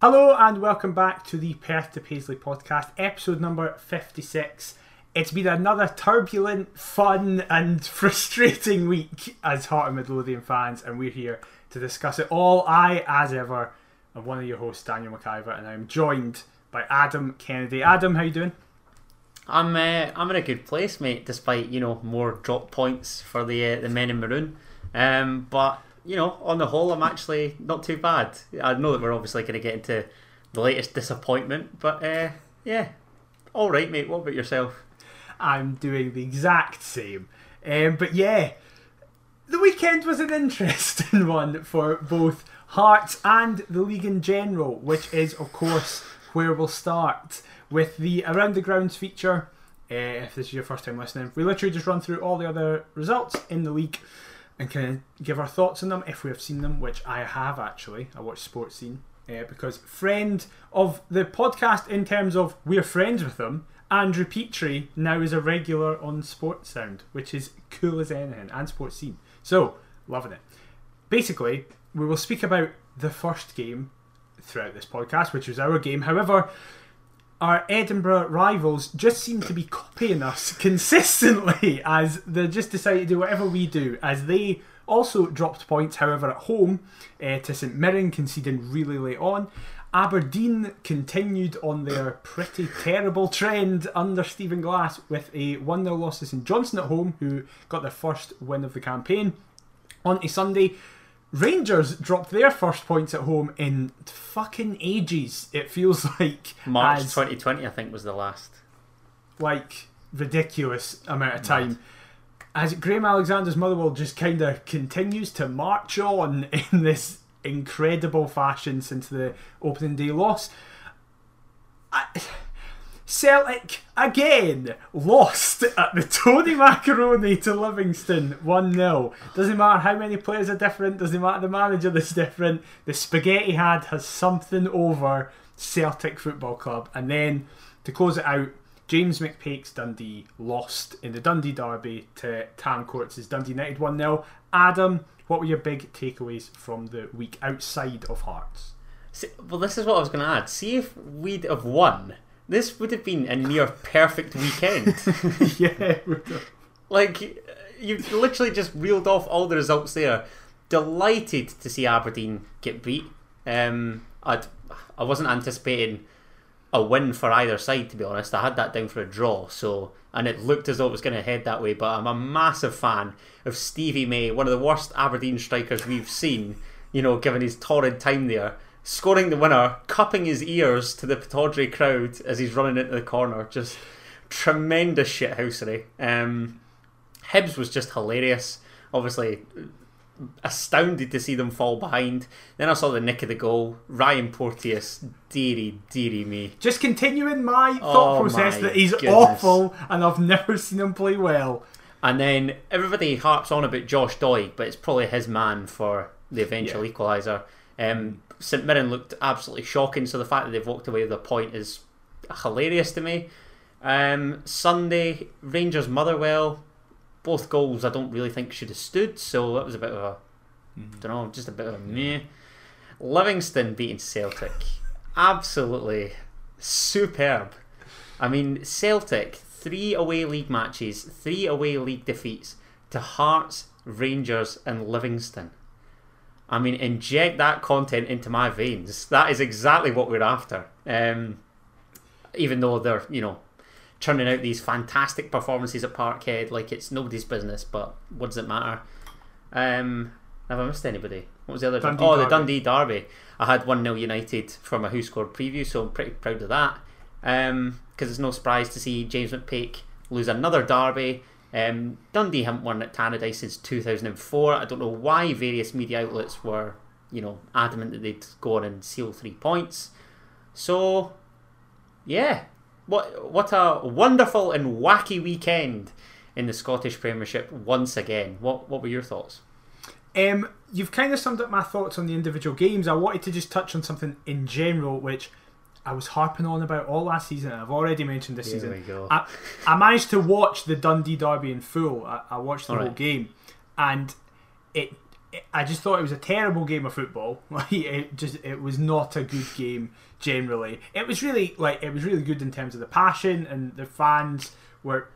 Hello and welcome back to the Perth to Paisley podcast, episode number 56. It's been another turbulent, fun, and frustrating week as Heart of Midlothian fans, and we're here to discuss it all. I, as ever, am one of your hosts, Daniel McIver, and I'm joined by Adam Kennedy. Adam, how you doing? I'm uh, I'm in a good place, mate. Despite you know more drop points for the uh, the men in maroon, um, but you know on the whole, I'm actually not too bad. I know that we're obviously going to get into the latest disappointment, but uh, yeah, all right, mate. What about yourself? I'm doing the exact same. Um, but yeah, the weekend was an interesting one for both Hearts and the league in general, which is of course where we'll start with the Around the Grounds feature. Uh, if this is your first time listening, we literally just run through all the other results in the league and kind of give our thoughts on them if we have seen them, which I have actually. I watched Sports Scene uh, because friend of the podcast in terms of we're friends with them. Andrew Petrie now is a regular on Sports Sound, which is cool as anything, and Sports Scene. So, loving it. Basically, we will speak about the first game throughout this podcast, which was our game. However, our Edinburgh rivals just seem to be copying us consistently as they just decide to do whatever we do, as they also dropped points, however, at home uh, to St Mirren, conceding really late on. Aberdeen continued on their pretty terrible trend under Stephen Glass with a 1 0 loss to St Johnstone at home, who got their first win of the campaign. On a Sunday, Rangers dropped their first points at home in fucking ages. It feels like March as, 2020, I think, was the last. like ridiculous amount of time. As Graham Alexander's Motherwell just kind of continues to march on in this incredible fashion since the opening day loss. I, Celtic again lost at the Tony Macaroni to Livingston 1 0. Doesn't matter how many players are different, doesn't matter the manager that's different. The spaghetti had has something over Celtic Football Club. And then to close it out, James McPake's Dundee lost in the Dundee Derby to Tam Courts' Dundee United 1 0. Adam, what were your big takeaways from the week outside of Hearts? See, well, this is what I was going to add. See if we'd have won. This would have been a near perfect weekend. yeah, like, you literally just reeled off all the results there. Delighted to see Aberdeen get beat. Um, I'd, I wasn't anticipating a win for either side, to be honest. I had that down for a draw, so and it looked as though it was going to head that way. But I'm a massive fan of Stevie May, one of the worst Aberdeen strikers we've seen. You know, given his torrid time there, scoring the winner, cupping his ears to the Pittodrie crowd as he's running into the corner, just tremendous shithousery. Um, Hibs was just hilarious. Obviously, astounded to see them fall behind. Then I saw the nick of the goal. Ryan Porteous, dearie, dearie me. Just continuing my thought Oh process my that he's goodness. awful and I've never seen him play well. And then everybody harps on about Josh Doig, but it's probably his man for the eventual equaliser. Um, St Mirren looked absolutely shocking, so the fact that they've walked away with a point is hilarious to me. Um, Sunday, Rangers Motherwell, both goals I don't really think should have stood, so that was a bit of a, don't know, just a bit of a meh. Livingston beating Celtic, absolutely superb. I mean, Celtic, three away league matches, three away league defeats to Hearts, Rangers, and Livingston. I mean, inject that content into my veins. That is exactly what we're after. Um, even though they're, you know, churning out these fantastic performances at Parkhead like it's nobody's business, but what does it matter? Um, have I missed anybody? What was the other? Dundee oh, the Dundee Derby. I had 1 0 United from a Who Scored preview, so I'm pretty proud of that. Because it's no surprise to see James McPake lose another derby. Um, Dundee haven't won at Tannadice since 2004. I don't know why various media outlets were, you know, adamant that they'd go on and seal three points. So, yeah, what what a wonderful and wacky weekend in the Scottish Premiership once again. What what were your thoughts? Um, you've kind of summed up my thoughts on the individual games. I wanted to just touch on something in general, which I was harping on about all last season. and I've already mentioned this Here season. I, I managed to watch the Dundee Derby in full. I, I watched the All whole right. game, and it I just thought it was a terrible game of football. Like it just it was not a good game generally. It was really like it was really good in terms of the passion and the fans were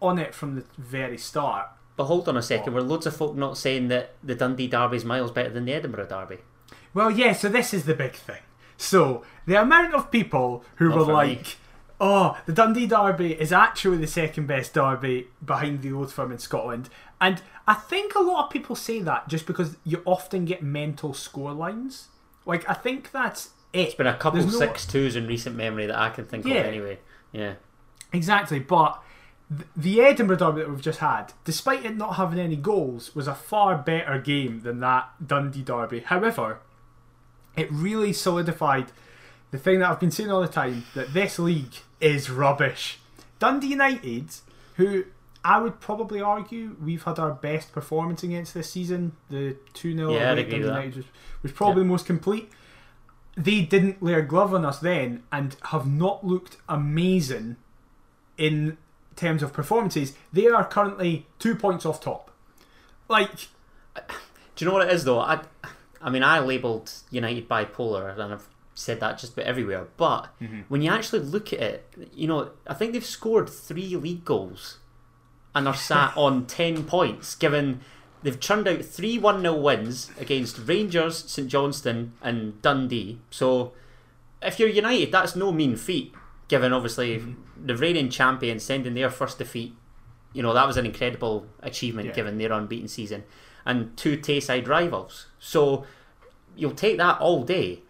on it from the very start. But hold on a second, oh. were loads of folk not saying that the Dundee Derby is miles better than the Edinburgh Derby? Well, yeah, so this is the big thing. So the amount of people who Not were for me. like, "Oh, the Dundee Derby is actually the second best derby behind the Old Firm in Scotland," and I think a lot of people say that just because you often get mental score lines. Like I think that's it. It's been a couple There's no- six twos in recent memory that I can think Yeah. of anyway. Yeah. Exactly, but the Edinburgh Derby that we've just had, despite it not having any goals, was a far better game than that Dundee Derby. However, it really solidified the thing that I've been saying all the time that this league is rubbish. Dundee United, who I would probably argue we've had our best performance against this season, the 2 0 Yeah, away Dundee that. United was, was probably the most complete. They didn't lay a glove on us then and have not looked amazing in terms of performances. They are currently two points off top. Like, Do you know what it is though? I, I mean, I labelled United bipolar, and I've said that just about everywhere. But mm-hmm. when you actually look at it, you know, I think they've scored three league goals, and are sat on ten points. Given they've churned out three one 0 wins against Rangers, St Johnstone, and Dundee. So, if you're United, that's no mean feat. Given obviously mm-hmm. the reigning champions sending their first defeat, you know that was an incredible achievement Yeah. given their unbeaten season and two Tayside rivals. So you'll take that all day.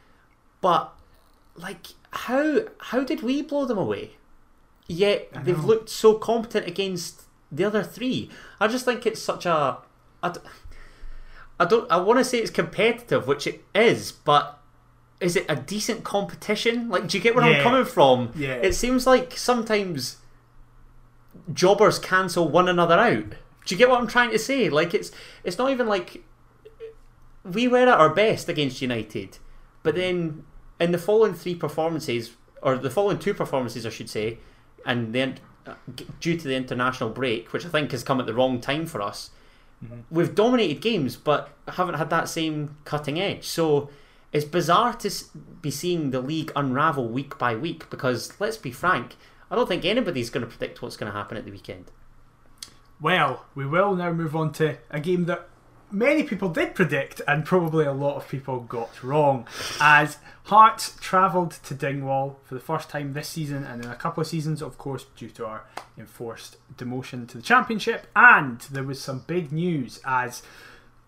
But like how how did we blow them away? Yet they've looked so competent against the other three. I just think it's such a I d- I don't I want to say it's competitive, which it is, but is it a decent competition? Like do you get where Yeah. I'm coming from? Yeah. It seems like sometimes jobbers cancel one another out. Do you get what I'm trying to say? Like it's it's not even like we were at our best against United, but then in the following three performances, or the following two performances, I should say, and then uh, due to the international break, which I think has come at the wrong time for us, we've dominated games, but haven't had that same cutting edge. So it's bizarre to be seeing the league unravel week by week because let's be frank, I don't think anybody's going to predict what's going to happen at the weekend. well, we will now move on to a game that many people did predict and probably a lot of people got wrong. As Hearts travelled to Dingwall for the first time this season and in a couple of seasons, of course, due to our enforced demotion to the Championship. And there was some big news as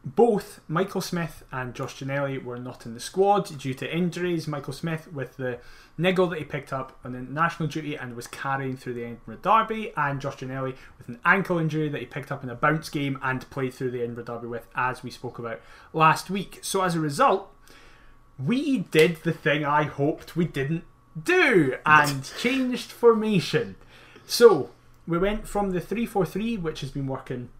both Michael Smith and Josh Ginnelly were not in the squad due to injuries. Michael Smith with the niggle that he picked up on international duty and was carrying through the Edinburgh Derby, and Josh Ginnelly with an ankle injury that he picked up in a bounce game and played through the Edinburgh Derby with, as we spoke about last week. So as a result, we did the thing I hoped we didn't do and changed formation. So we went from the 3 4 3, which has been working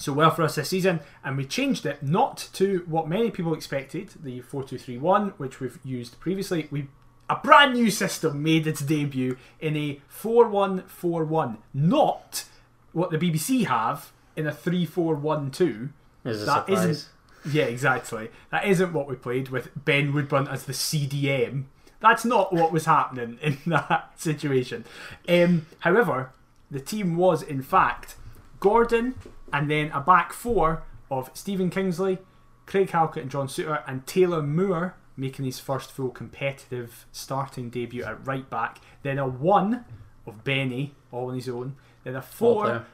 so well for us this season, and we changed it not to what many people expected, the 4-2-3-1, which we've used previously. We a brand new system made its debut in a 4-1-4-1, not what the BBC have in a 3-4-1-2. Is That surprise. isn't yeah, exactly. That isn't what we played with Ben Woodburn as the CDM. That's not what was happening in that situation. Um, however, the team was in fact Gordon and then a back four of Stephen Kingsley, Craig Halkett and John Souttar, and Taylor Moore making his first full competitive starting debut at right back. Then a one of Benny, all on his own. Then a four.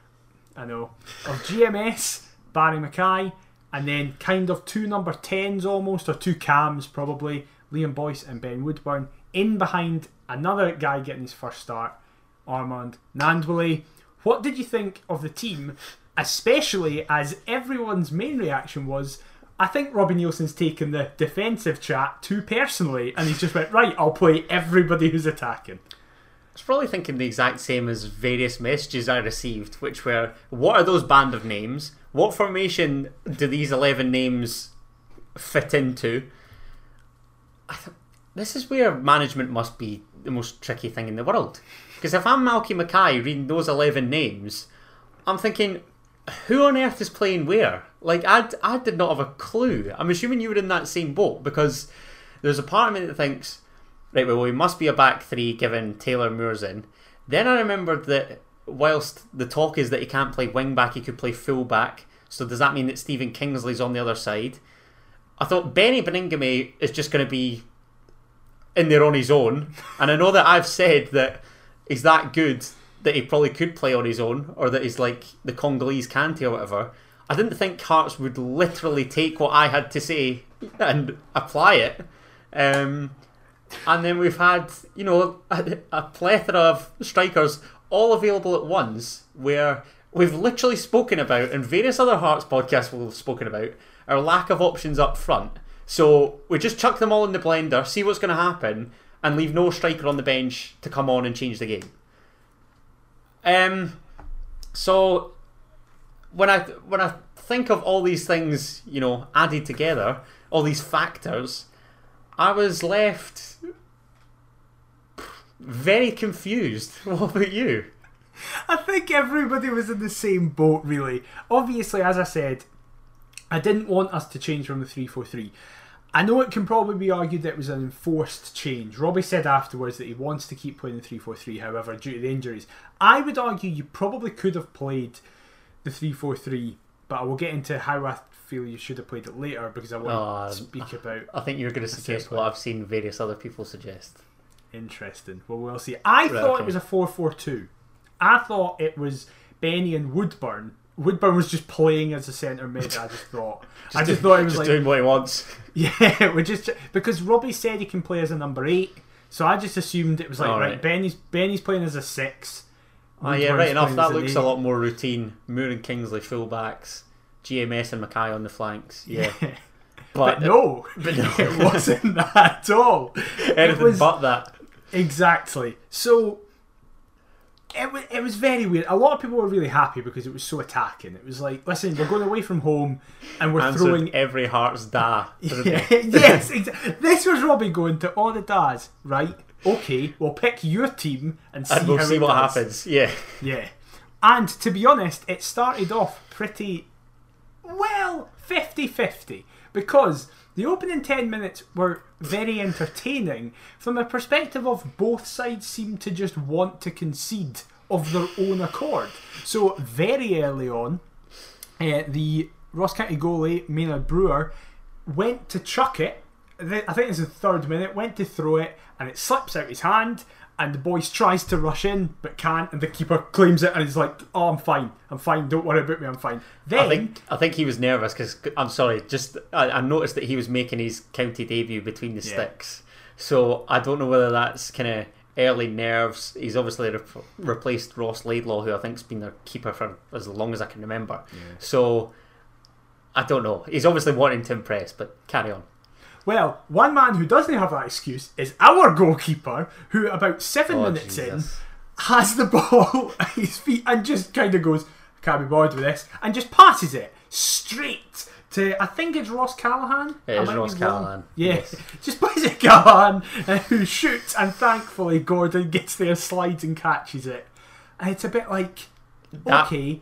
I know. Of GMS, Barrie McKay, and then kind of two number 10s almost, or two cams probably, Liam Boyce and Ben Woodburn. In behind another guy getting his first start, Armand Gnanduillet. What did you think of the team, especially as everyone's main reaction was, I think Robbie Neilson's taken the defensive chat too personally, and he's just went, right, I'll play everybody who's attacking. I was probably thinking the exact same as various messages I received, which were, "What are those band of names? What formation do these eleven names fit into?" I th- this is where management must be the most tricky thing in the world. Because if I'm Malky Mackay reading those eleven names, I'm thinking, who on earth is playing where? Like, I, I did not have a clue. I'm assuming you were in that same boat because there's a part of me that thinks, right, well, we must be a back three given Taylor Moore's in. Then I remembered that whilst the talk is that he can't play wing back, he could play full back. So does that mean that Stephen Kingsley's on the other side? I thought Beni Baningime is just going to be in there on his own. And I know that I've said that he's that good that he probably could play on his own, or that he's like the Congolese Kante or whatever. I didn't think Hearts would literally take what I had to say and apply it. Um, and then we've had, you know, a, a plethora of strikers all available at once where we've literally spoken about, and various other Hearts podcasts will have spoken about, our lack of options up front. So we just chuck them all in the blender, see what's going to happen, and leave no striker on the bench to come on and change the game. Um, so when I when I think of all these things, you know, added together, all these factors, I was left very confused. What about you? I think everybody was in the same boat, really. Obviously, as I said, I didn't want us to change from the 343. I know it can probably be argued that it was an enforced change. Robbie said afterwards that he wants to keep playing the 343, however, due to the injuries. I would argue you probably could have played the 343, but I will get into how I feel you should have played it later because I want Oh, to speak about. I think you're going to suggest what I've seen various other people suggest. Interesting. Well, we'll see. I thought okay. it was a 4 4 2. I thought it was Benny and Woodburn. Woodburn was just playing as a centre mid, I just thought. I just thought it was Just like. doing what he wants. Yeah, we just because Robbie said he can play as a number eight, so I just assumed it was like All right. right. Benny's Benny's playing as a six. Oh yeah, right enough. That looks eight. a lot more routine. Moore and Kingsley fullbacks, GMS and Mackay on the flanks. Yeah, But no, but no. it wasn't that at all. anything it was but that. exactly so. It was, it was very weird. A lot of people were really happy because it was so attacking. It was like, listen, we're going away from home and we're Answered throwing every Heart's da. Yeah, yes, this was Robbie going to all the dads, right? Okay, we'll pick your team and see and we'll see what does. happens. Yeah, Yeah, and to be honest, it started off pretty well 50-50 because the opening 10 minutes were very entertaining from a perspective of both sides seemed to just want to concede of their own accord. So very early on, uh, the Ross County goalie Maynard Brewer went to chuck it. I think it's the third minute. Went to throw it, and it slips out his hand. And the boys tries to rush in, but can't. And the keeper claims it, and he's like, "Oh, I'm fine. I'm fine. Don't worry about me. I'm fine." Then I think I think he was nervous because I'm sorry. Just I, I noticed that he was making his county debut between the Yeah. sticks. So I don't know whether that's kind of early nerves. He's obviously re- replaced Ross Laidlaw, who I think's been their keeper for as long as I can remember. So I don't know. He's obviously wanting to impress, but carry on. Well, one man who doesn't have that excuse is our goalkeeper, who about seven Oh, minutes in has the ball at his feet and just kind of goes, "Can't be bothered with this," and just passes it straight to I think it's Ross Callachan. It I is Ross. Callachan, Yeah, yes. just passes it Callachan, uh, who shoots, and thankfully Gordon gets there, slides and catches it. And it's a bit like, That- okay,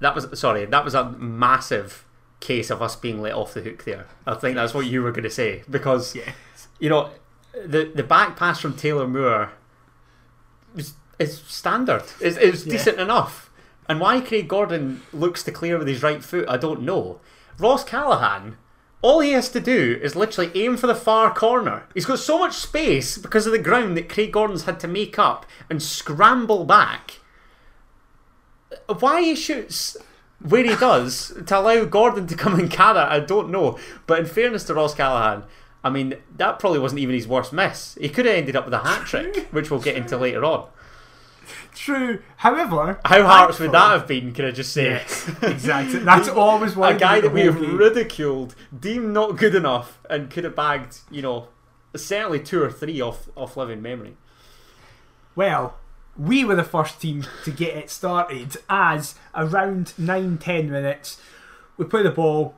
That was sorry. That was a massive case of us being let off the hook there. I think that's what you were going to say because yeah, you know the the back pass from Taylor Moore is, is standard. It's, it's Yeah. decent enough. And why Craig Gordon looks to clear with his right foot, I don't know. Ross Callachan, all he has to do is literally aim for the far corner. He's got so much space because of the ground that Craig Gordon's had to make up and scramble back. Why he shoots where he does to allow Gordon to come and carry it, I don't know. But in fairness to Ross Callachan, I mean, that probably wasn't even his worst miss. He could have ended up with a hat trick, which we'll get into later on. true. However, How Hearts would that have been, can I just say? Yes, exactly. That's always one a guy that we have game. ridiculed, deemed not good enough, and could have bagged, you know, certainly two or three off, off living memory. Well, we were the first team to get it started as around 9 10 minutes, we play the ball,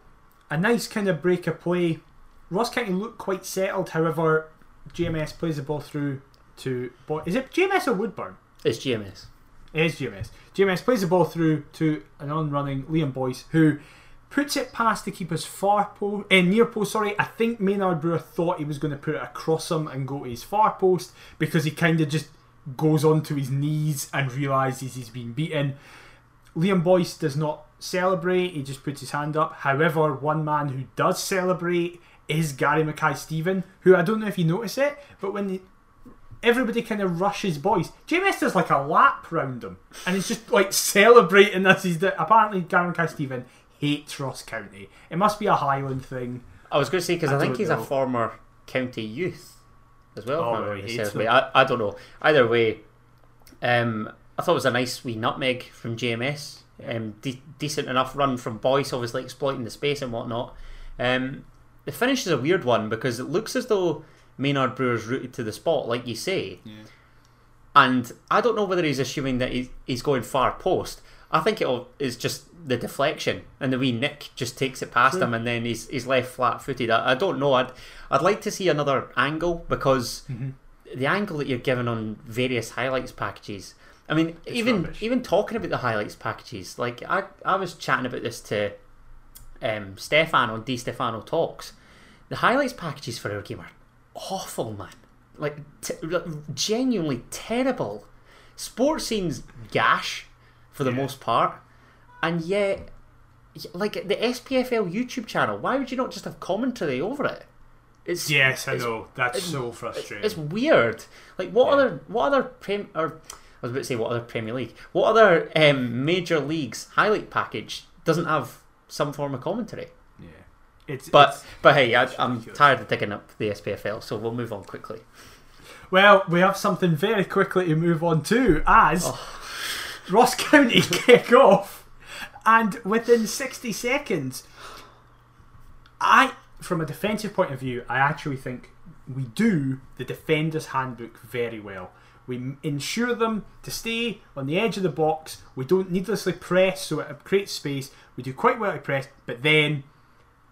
a nice kind of break of play. Ross County looked quite settled, however, GMS plays the ball through to. Boy, is it GMS or Woodburn? It's GMS. It is GMS. GMS plays the ball through to an on-running Liam Boyce, who puts it past the keeper's far post, eh, near post. Sorry, I think Maynard Brewer thought he was going to put it across him and go to his far post because he kind of just goes onto his knees and realizes he's been beaten. Liam Boyce does not celebrate; he just puts his hand up. However, one man who does celebrate is Gary Mackay Steven, who I don't know if you notice it, but when the, everybody kind of rushes Boyce, JMS does like a lap round him, and he's just like celebrating this. He's the, apparently Gary Mackay Steven hates Ross County. It must be a Highland thing. I was going to say because I, I think he's know. a former county youth as well. Oh, if I well, remember he hates way. I, I don't know. Either way, um, I thought it was a nice wee nutmeg from JMS. Um, de- decent enough run from Boyce, obviously exploiting the space and whatnot. Um, the finish is a weird one because it looks as though Maynard Brewer's rooted to the spot, like you say. And I don't know whether he's assuming that he's, he's going far post. I think it'll it is just the deflection, and the wee nick just takes it past True. him, and then he's he's left flat footed. I, I don't know. I'd I'd like to see another angle because the angle that you're given on various highlights packages. I mean, even rubbish. even talking about the highlights packages, like I I was chatting about this to um, Stefan on Di Stefano Talks. The highlights packages for our game are awful, man. Like, t- like, genuinely terrible. Sports scenes gash for the Yeah. most part, and yet, like the SPFL YouTube channel, why would you not just have commentary over it? It's Yes, I it's- know. That's it's- so frustrating. It's weird. Like what Yeah. other what other prem or I was about to say what other Premier League, what other um, major leagues highlight package doesn't have some form of commentary? yeah. It's, But it's- but hey, I, I'm tired of digging up the SPFL, so we'll move on quickly. Well, we have something very quickly to move on to as Oh. Ross County kick off, and within 60 seconds, I, from a defensive point of view, I actually think we do the defender's handbook very well. We ensure them to stay on the edge of the box. We don't needlessly press, so it creates space. We do quite well to press, but then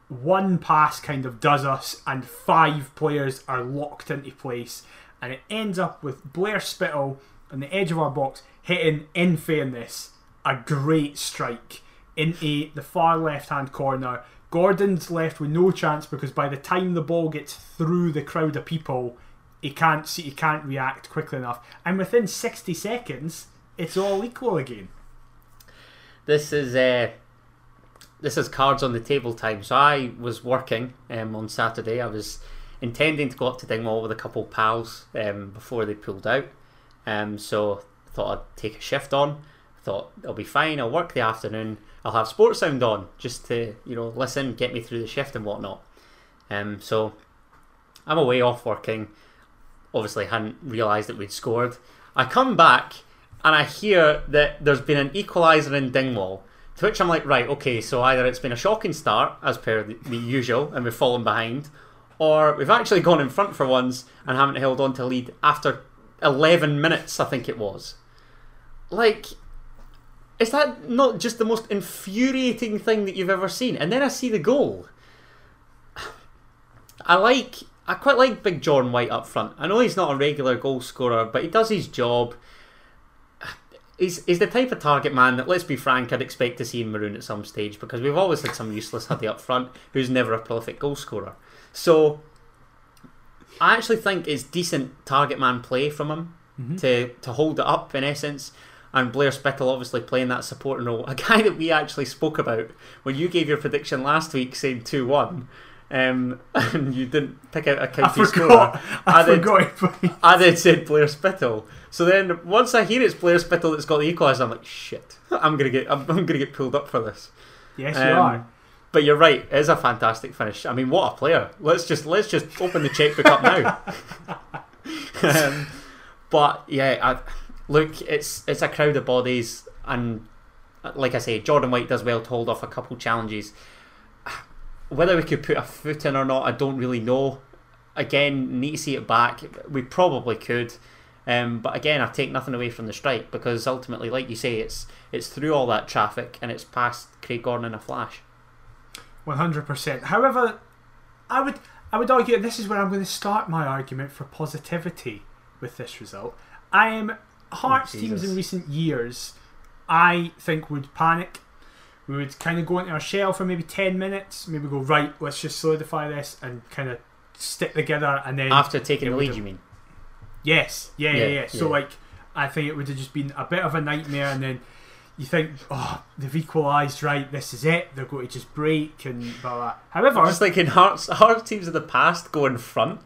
one pass kind of does us, and five players are locked into place, and it ends up with Blair Spittal on the edge of our box hitting, in fairness, a great strike into the far left hand corner. Gordon's left with no chance because by the time the ball gets through the crowd of people, he can't see, he can't react quickly enough, and within sixty seconds, it's all equal again. This is uh, this is cards on the table time. So I was working um, on Saturday. I was intending to go up to Dingwall with a couple of pals um, before they pulled out. Um, so I thought I'd take a shift on. Thought it'll be fine. I'll work the afternoon. I'll have sports sound on just to you know listen, get me through the shift and whatnot. Um, so I'm away off working. Obviously, hadn't realised that we'd scored. I come back and I hear that there's been an equaliser in Dingwall. To which I'm like, right, okay, so either it's been a shocking start, as per the, the usual, and we've fallen behind, or we've actually gone in front for once and haven't held on to lead after 11 minutes, I think it was. Like, is that not just the most infuriating thing that you've ever seen? And then I see the goal. I like, I quite like Big John White up front. I know he's not a regular goal scorer, but he does his job. He's, he's the type of target man that, let's be frank, I'd expect to see in Maroon at some stage because we've always had some useless huddy up front who's never a prolific goal scorer. So I actually think it's decent target man play from him mm-hmm. to, to hold it up in essence. And Blair Spittal obviously playing that supporting role. A guy that we actually spoke about when you gave your prediction last week saying 2 1. Um, and you didn't pick out a county forgot. scorer. I, I did- forgot. I then said Blair Spittal. So then once I hear it's Blair Spittal that's got the equaliser, I'm like, shit, I'm gonna get I'm, I'm gonna get pulled up for this. yes, you Um, are. But you're right, it is a fantastic finish. I mean, what a player! Let's just let's just open the checkbook up now. um, but yeah, I, look, it's it's a crowd of bodies, and like I say, Jordan White does well to hold off a couple challenges. Whether we could put a foot in or not, I don't really know. Again, need to see it back. We probably could. Um, but again, I take nothing away from the strike because ultimately, like you say, it's it's through all that traffic and it's past Craig Gordon in a flash. One hundred percent. However, I would I would argue this is where I'm going to start my argument for positivity with this result. I am Hearts Oh, teams in recent years, I think would panic. We would kind of go into our shell for maybe ten minutes, maybe go right. Let's just solidify this and kind of stick together, and then After taking it the would lead, have- you mean? Yes, yeah, yeah, Yeah, yeah. So yeah. like, I think it would have just been a bit of a nightmare, and then you think, oh, they've equalised, right? This is it. They're going to just break and blah blah. However, Just like in Hearts, Hearts teams of the past go in front.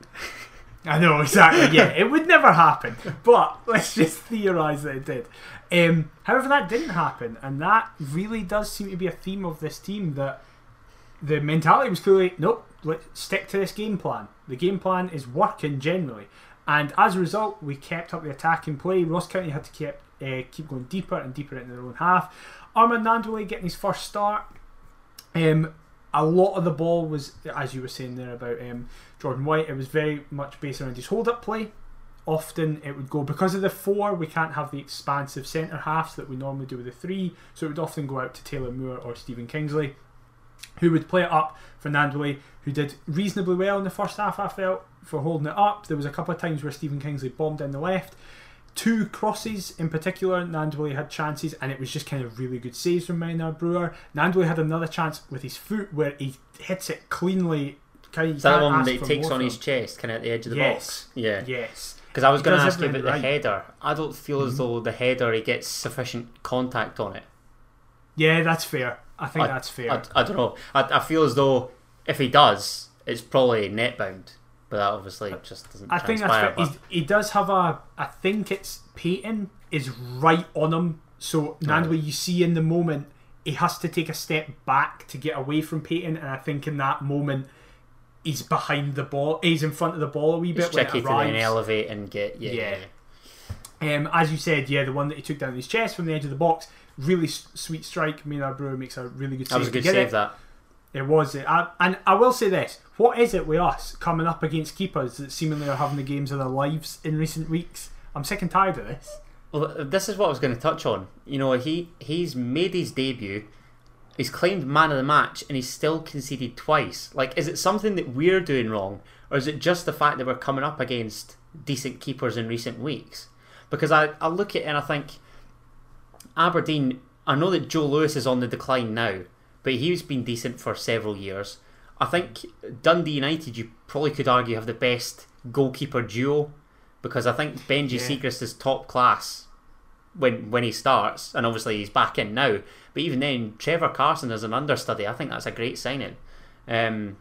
I know exactly. Yeah, it would never happen. But let's just theorise that it did. Um, however, that didn't happen, and that really does seem to be a theme of this team. That the mentality was clearly, nope, let's stick to this game plan. The game plan is working generally, and as a result, we kept up the attacking play. Ross County had to keep uh, keep going deeper and deeper into their own half. Armand Gnanduillet getting his first start. Um, a lot of the ball was, as you were saying there about um, Jordan White, it was very much based around his hold up play. Often it would go because of the four, we can't have the expansive centre halves that we normally do with the three, so it would often go out to Taylor Moore or Stephen Kingsley, who would play it up for Gnanduillet, who did reasonably well in the first half, I felt, for holding it up. There was a couple of times where Stephen Kingsley bombed in the left. Two crosses in particular, Gnanduillet had chances, and it was just kind of really good saves from Maynard Brewer. Gnanduillet had another chance with his foot where he hits it cleanly. Kind of, Is that one that he takes on his chest, kind of at the edge of the Yes. box? Yeah. Yes. Because I was going to ask you about everything the right. header. I don't feel as Mhm. though the header he gets sufficient contact on it. Yeah, that's fair. I think I- that's fair. I, I don't know. I, I feel as though if he does, it's probably net bound. But that obviously just doesn't I think that's fair. He does have a. I think it's Paton is right on him. So Gnanduillet, you see in the moment, he has to take a step back to get away from Paton, and I think in that moment, he's behind the ball. He's in front of the ball a wee bit when tricky it to then arrives. elevate and get. Yeah. Yeah. yeah. Um, as you said, yeah, the one that he took down his chest from the edge of the box, really s- sweet strike. Maynard Brewer makes a really good That save was a good save. it. That. It was it. I, and I will say this: what is it with us coming up against keepers that seemingly are having the games of their lives in recent weeks? I'm sick and tired of this. Well, this is what I was going to touch on. You know, he he's made his debut. He's claimed man of the match, and he's still conceded twice. Like, is it something that we're doing wrong, or is it just the fact that we're coming up against decent keepers in recent weeks? Because I, I look at it and I think Aberdeen. I know that Joe Lewis is on the decline now, but he's been decent for several years. I think Dundee United, you probably could argue, have the best goalkeeper duo because I think Benji Yeah. Siegrist is top class when when he starts, and obviously he's back in now. But even then, Trevor Carson as an understudy, I think that's a great signing. Um,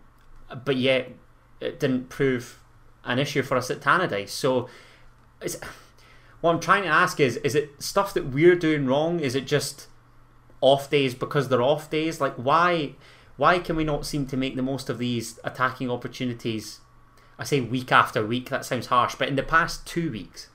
but yet, it didn't prove an issue for us at Tannadice. So, what I'm trying to ask is: is it stuff that we're doing wrong? Is it just off days because they're off days? Like why? Why can we not seem to make the most of these attacking opportunities? I say week after week. That sounds harsh, but in the past two weeks,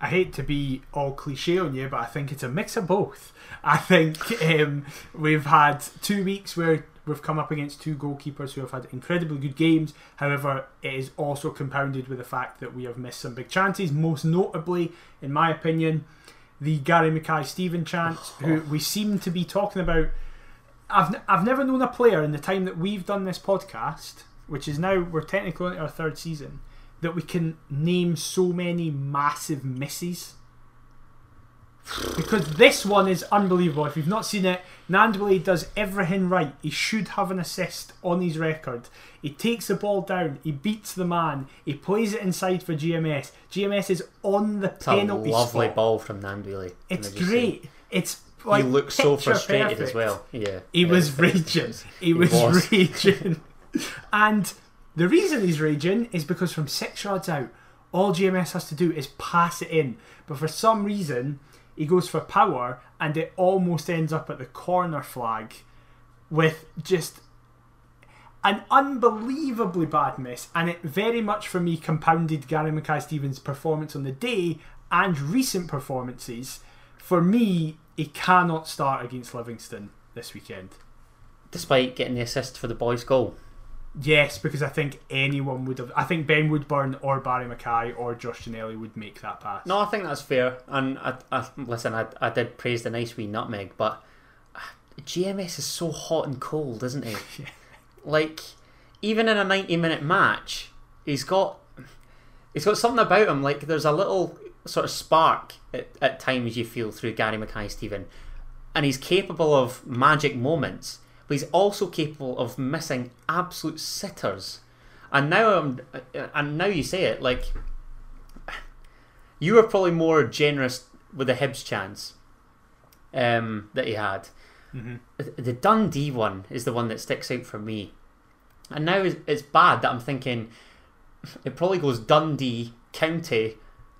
I hate to be all cliche on you, but I think it's a mix of both. I think um, we've had two weeks where we've come up against two goalkeepers who have had incredibly good games. However, it is also compounded with the fact that we have missed some big chances, most notably, in my opinion, the Gary Mackay Steven chance, who we seem to be talking about. I've, n- I've never known a player in the time that we've done this podcast, which is now, we're technically on our third season, that we can name so many massive misses. Because this one is unbelievable. If you've not seen it, Gnanduillet does everything right. He should have an assist on his record. He takes the ball down, he beats the man, he plays it inside for GMS. GMS is on the it's a lovely spot. ball from Gnanduillet. It's say? great. It's like he looks so frustrated as well. Yeah, He Yeah, was raging. He was, was. raging. and the reason he's raging is because from six yards out, all GMS has to do is pass it in. But for some reason, he goes for power and it almost ends up at the corner flag with just an unbelievably bad miss. And it very much for me compounded Gary Mackay Stevens' performance on the day and recent performances. For me, he cannot start against Livingston this weekend. Despite getting the assist for the boys' goal, Yes, because I think anyone would have. I think Ben Woodburn or Barrie McKay or Josh Ginnelly would make that pass. no, I think that's fair. And I, I listen, I, I did praise the nice wee nutmeg, but uh, GMS is so hot and cold, isn't he? Yeah. Like, even in a ninety-minute match, he's got he's got something about him. Like, there's a little sort of spark at, at times you feel through Gary Mackay Steven, and he's capable of magic moments, but he's also capable of missing absolute sitters. And now I'm, and now you say it like you were probably more generous with the Hibs chance um, that he had. Mm-hmm. The Dundee one is the one that sticks out for me. And now it's, bad that I'm thinking it probably goes Dundee, County,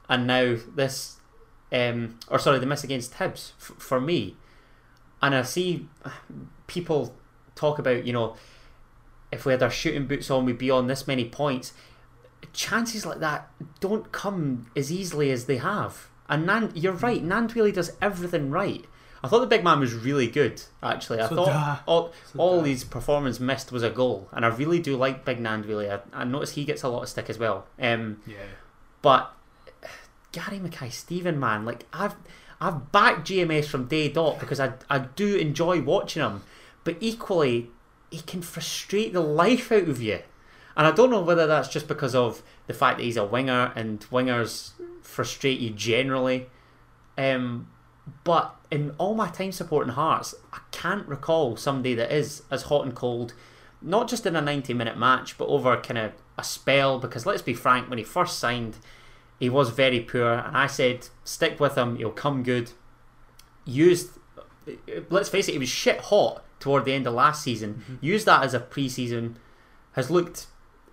and now this, um, or sorry, the miss against Hibs f- for me. And I see people talk about, you know, if we had our shooting boots on, we'd be on this many points. Chances like that don't come as easily as they have. And Nan, you're right, Gnanduillet does everything right. I thought the big man was really good, actually. I So thought da. all, So all these performance missed was a goal, and I really do like Big Gnanduillet. I, I notice he gets a lot of stick as well. Um, Yeah. but Gary Mackay Steven, man, like I've I've backed GMS from day dot because I I do enjoy watching him, but equally he can frustrate the life out of you, and I don't know whether that's just because of the fact that he's a winger and wingers frustrate you generally. Um, but in all my time supporting Hearts, I can't recall somebody that is as hot and cold, not just in a 90 minute match, but over kind of a spell. Because let's be frank, when he first signed, he was very poor, and I said, stick with him, he'll come good. Used, let's face it, he was shit hot toward the end of last season. Mm-hmm. Used that as a pre season, has looked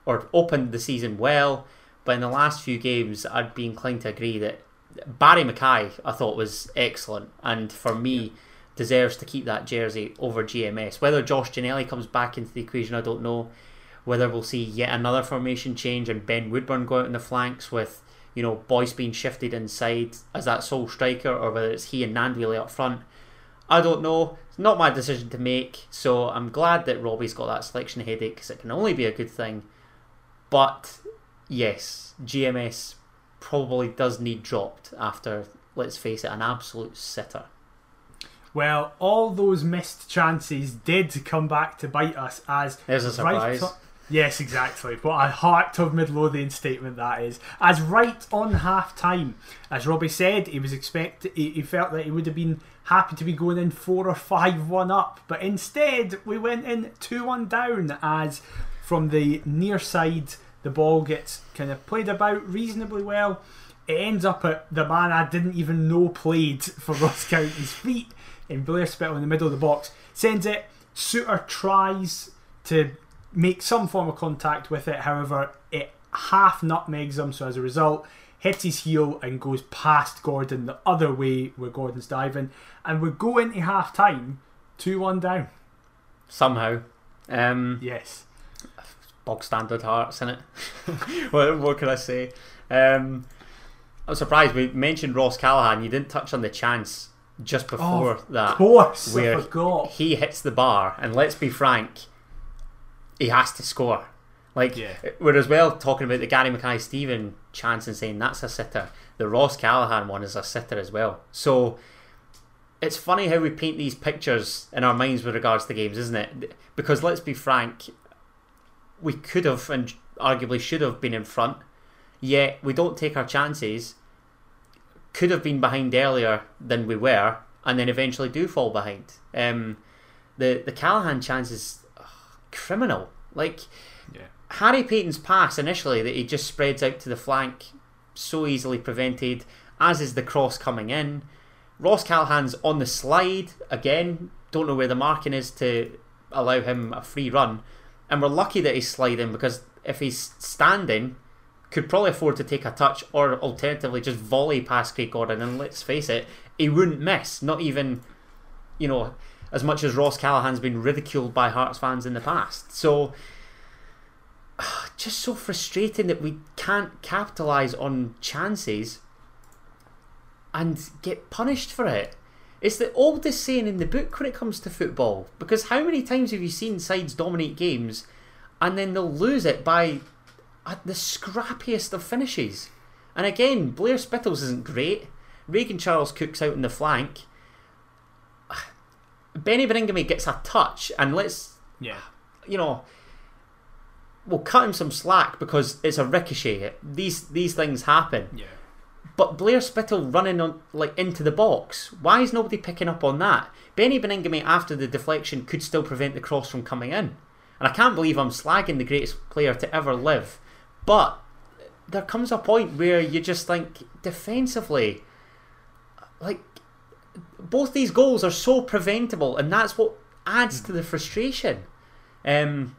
or opened the season well, but in the last few games, I'd be inclined to agree that Barrie McKay I thought was excellent, and for me deserves to keep that jersey over GMS. Whether Josh Ginnelly comes back into the equation, I don't know. Whether we'll see yet another formation change and Ben Woodburn go out in the flanks with you know Boyce being shifted inside as that sole striker, or whether it's he and Gnanduillet up front. I don't know. It's not my decision to make, so I'm glad that Robbie's got that selection headache because it can only be a good thing. But yes, GMS probably does need dropped after, let's face it, an absolute sitter. Well, all those missed chances did come back to bite us as There's a surprise. Right yes, exactly. What a heart of Midlothian statement that is. As right on half time, as Robbie said, he was expect he, he felt that he would have been happy to be going in four or five one up, but instead we went in two one down as from the near side the ball gets kind of played about reasonably well. It ends up at the man I didn't even know played for Ross County's feet in Blair Spittal in the middle of the box. Sends it. Souttar tries to make some form of contact with it. However, it half nutmegs him. So as a result, hits his heel and goes past Gordon the other way where Gordon's diving. And we go into half time 2 1 down. Somehow. Um, Yes. bog standard hearts in it. what, what can I say? Um, I'm surprised we mentioned Ross Callachan. You didn't touch on the chance just before Of that. course, where I forgot. he hits the bar, and let's be frank, he has to score. Like Yeah. we're as well talking about the Gary Mackay Steven chance and saying that's a sitter. The Ross Callachan one is a sitter as well. So it's funny how we paint these pictures in our minds with regards to games, isn't it? Because let's be frank, we could have and arguably should have been in front, yet we don't take our chances. Could have been behind earlier than we were, and then eventually do fall behind. Um, the the Callachan chance is ugh, criminal. Like. Harry Paton's pass initially that he just spreads out to the flank, so easily prevented. As is the cross coming in. Ross Callachan's on the slide again. Don't know where the marking is to allow him a free run, and we're lucky that he's sliding because if he's standing, could probably afford to take a touch or alternatively just volley past Craig Gordon. And let's face it, he wouldn't miss. Not even, you know, as much as Ross Callachan's been ridiculed by Hearts fans in the past. So just so frustrating that we can't capitalise on chances and get punished for it. It's the oldest saying in the book when it comes to football. Because how many times have you seen sides dominate games and then they'll lose it by at the scrappiest of finishes? And again, Blair Spittal's isn't great. Regan Charles Cook's out in the flank. Beni Baningime gets a touch, and let's Yeah. you know, we'll cut him some slack because it's a ricochet. These these things happen. Yeah. But Blair Spittal running on like into the box. Why is nobody picking up on that? Beni Baningime after the deflection could still prevent the cross from coming in. And I can't believe I'm slagging the greatest player to ever live. But there comes a point where you just think defensively, like both these goals are so preventable, and that's what adds to the frustration. Um,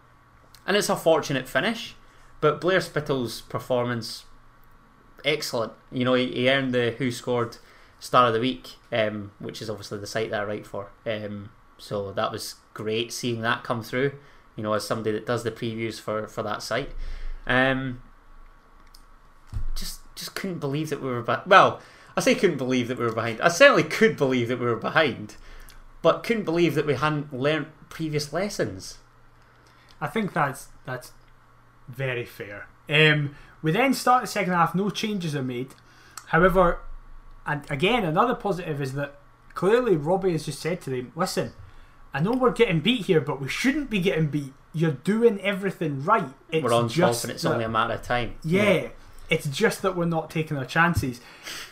and it's a fortunate finish, but Blair Spittal's performance excellent. You know, he, he earned the Who Scored Star of the Week, um, which is obviously the site that I write for. Um, so that was great seeing that come through. You know, as somebody that does the previews for for that site. Um, just just couldn't believe that we were back. Well, I say couldn't believe that we were behind. I certainly could believe that we were behind, but couldn't believe that we hadn't learnt previous lessons. I think that's that's very fair. Um, we then start the second half. No changes are made. However, and again, another positive is that clearly Robbie has just said to them, "Listen, I know we're getting beat here, but we shouldn't be getting beat. You're doing everything right. It's we're on top, and it's that, only a matter of time." Yeah, yeah, it's just that we're not taking our chances.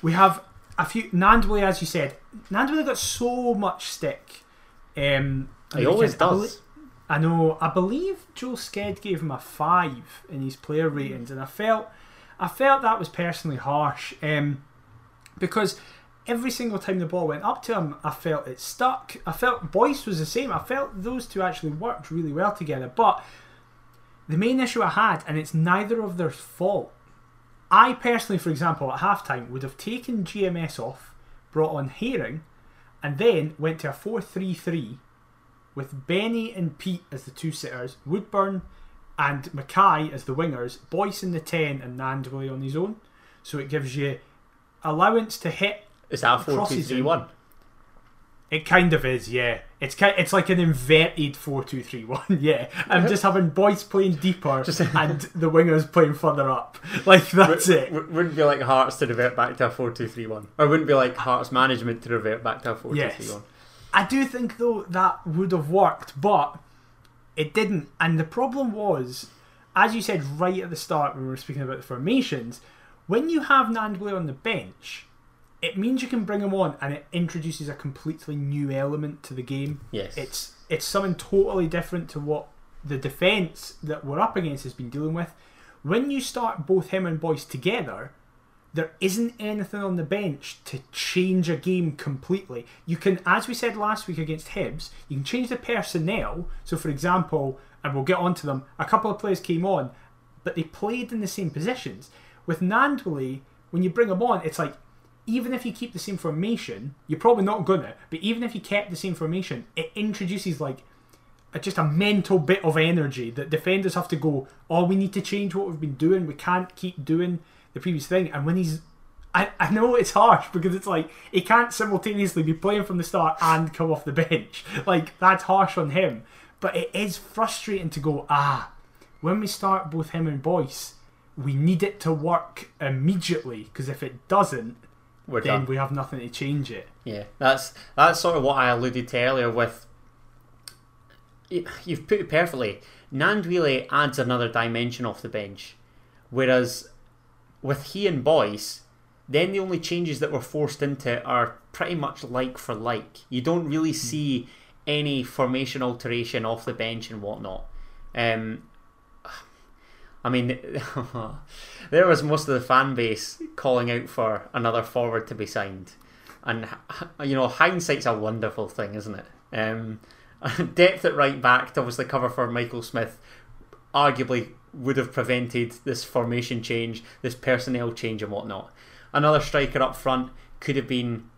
We have a few Gnanduillet, as you said. Gnanduillet got so much stick. Um, he always does. I know. I believe Joe Sked gave him a five in his player ratings, and I felt, I felt that was personally harsh, um, because every single time the ball went up to him, I felt it stuck. I felt Boyce was the same. I felt those two actually worked really well together. But the main issue I had, and it's neither of their fault. I personally, for example, at halftime would have taken GMS off, brought on Haring, and then went to a four-three-three with Beni and Pete as the two sitters, Woodburn and McKay as the wingers, Boyce in the 10 and Gnanduillet on his own. So it gives you allowance to hit. Is that 4 2 3 1? It kind of is, yeah. It's kind, it's like an inverted four two three one. Yeah, I'm just having Boyce playing deeper and the wingers playing further up. Like that's w- it. W- wouldn't be like Hearts to revert back to a four two three one, or wouldn't be like Hearts management to revert back to a four two three one. I do think though that would have worked, but it didn't. And the problem was, as you said right at the start when we were speaking about the formations, when you have Gnanduillet on the bench, it means you can bring him on and it introduces a completely new element to the game. Yes. It's it's something totally different to what the defence that we're up against has been dealing with. When you start both him and Boyce together, there isn't anything on the bench to change a game completely. You can, as we said last week against Hibs, you can change the personnel. So, for example, and we'll get onto them, a couple of players came on, but they played in the same positions. With Gnanduillet, when you bring him on, it's like even if you keep the same formation, you're probably not gonna. But even if you kept the same formation, it introduces like a, just a mental bit of energy that defenders have to go. Oh, we need to change what we've been doing. We can't keep doing the previous thing. And when he's, I, I know it's harsh because it's like he can't simultaneously be playing from the start and come off the bench. Like that's harsh on him. But it is frustrating to go ah, when we start both him and Boyce, we need it to work immediately because if it doesn't, We're then done. we have nothing to change it. Yeah, that's that's sort of what I alluded to earlier with. You've put it perfectly. Gnanduillet adds another dimension off the bench, whereas with he and Boyce, then the only changes that were forced into it are pretty much like for like. You don't really hmm. see any formation alteration off the bench and whatnot. Um, I mean, there was most of the fan base calling out for another forward to be signed, and you know, hindsight's a wonderful thing, isn't it? Um, depth at right back to obviously cover for Michael Smith, arguably would have prevented this formation change, this personnel change, and whatnot. Another striker up front could have been,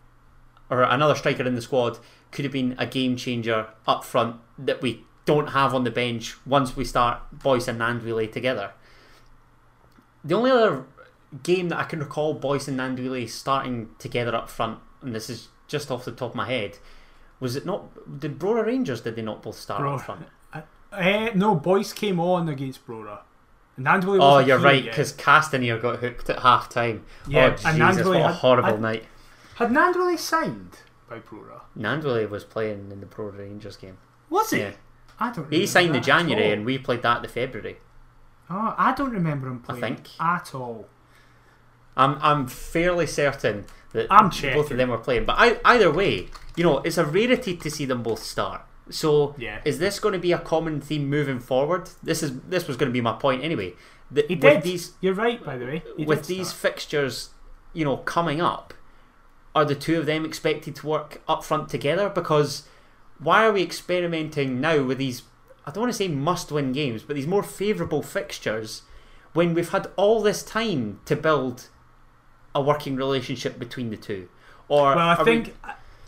or another striker in the squad could have been a game changer up front that we don't have on the bench once we start Boyce and Gnanduillet together. The only other game that I can recall Boyce and Gnanduillet starting together up front, and this is just off the top of my head, was it not? Did Brora Rangers did they not both start up front? Uh, no, Boyce came on against Brora. Gnanduillet oh, you're right, because Castanier got hooked at half time. Yeah, oh, and Jesus, what a horrible had, night. Had Gnanduillet signed by Brora? Gnanduillet was playing in the Brora Rangers game. Was he? Yeah. I don't. He signed in January, and we played that in February. Oh, I don't remember him playing. I think at all. I'm I'm fairly certain that I'm both checking. of them were playing. But I, either way, you know, it's a rarity to see them both start. So Yeah. is this going to be a common theme moving forward? This is this was going to be my point anyway. That He did. these You're right, by the way. He with these fixtures, you know, coming up, are the two of them expected to work up front together? Because why are we experimenting now with these? I don't want to say must-win games, but these more favourable fixtures when we've had all this time to build a working relationship between the two. Or Well, I are we- think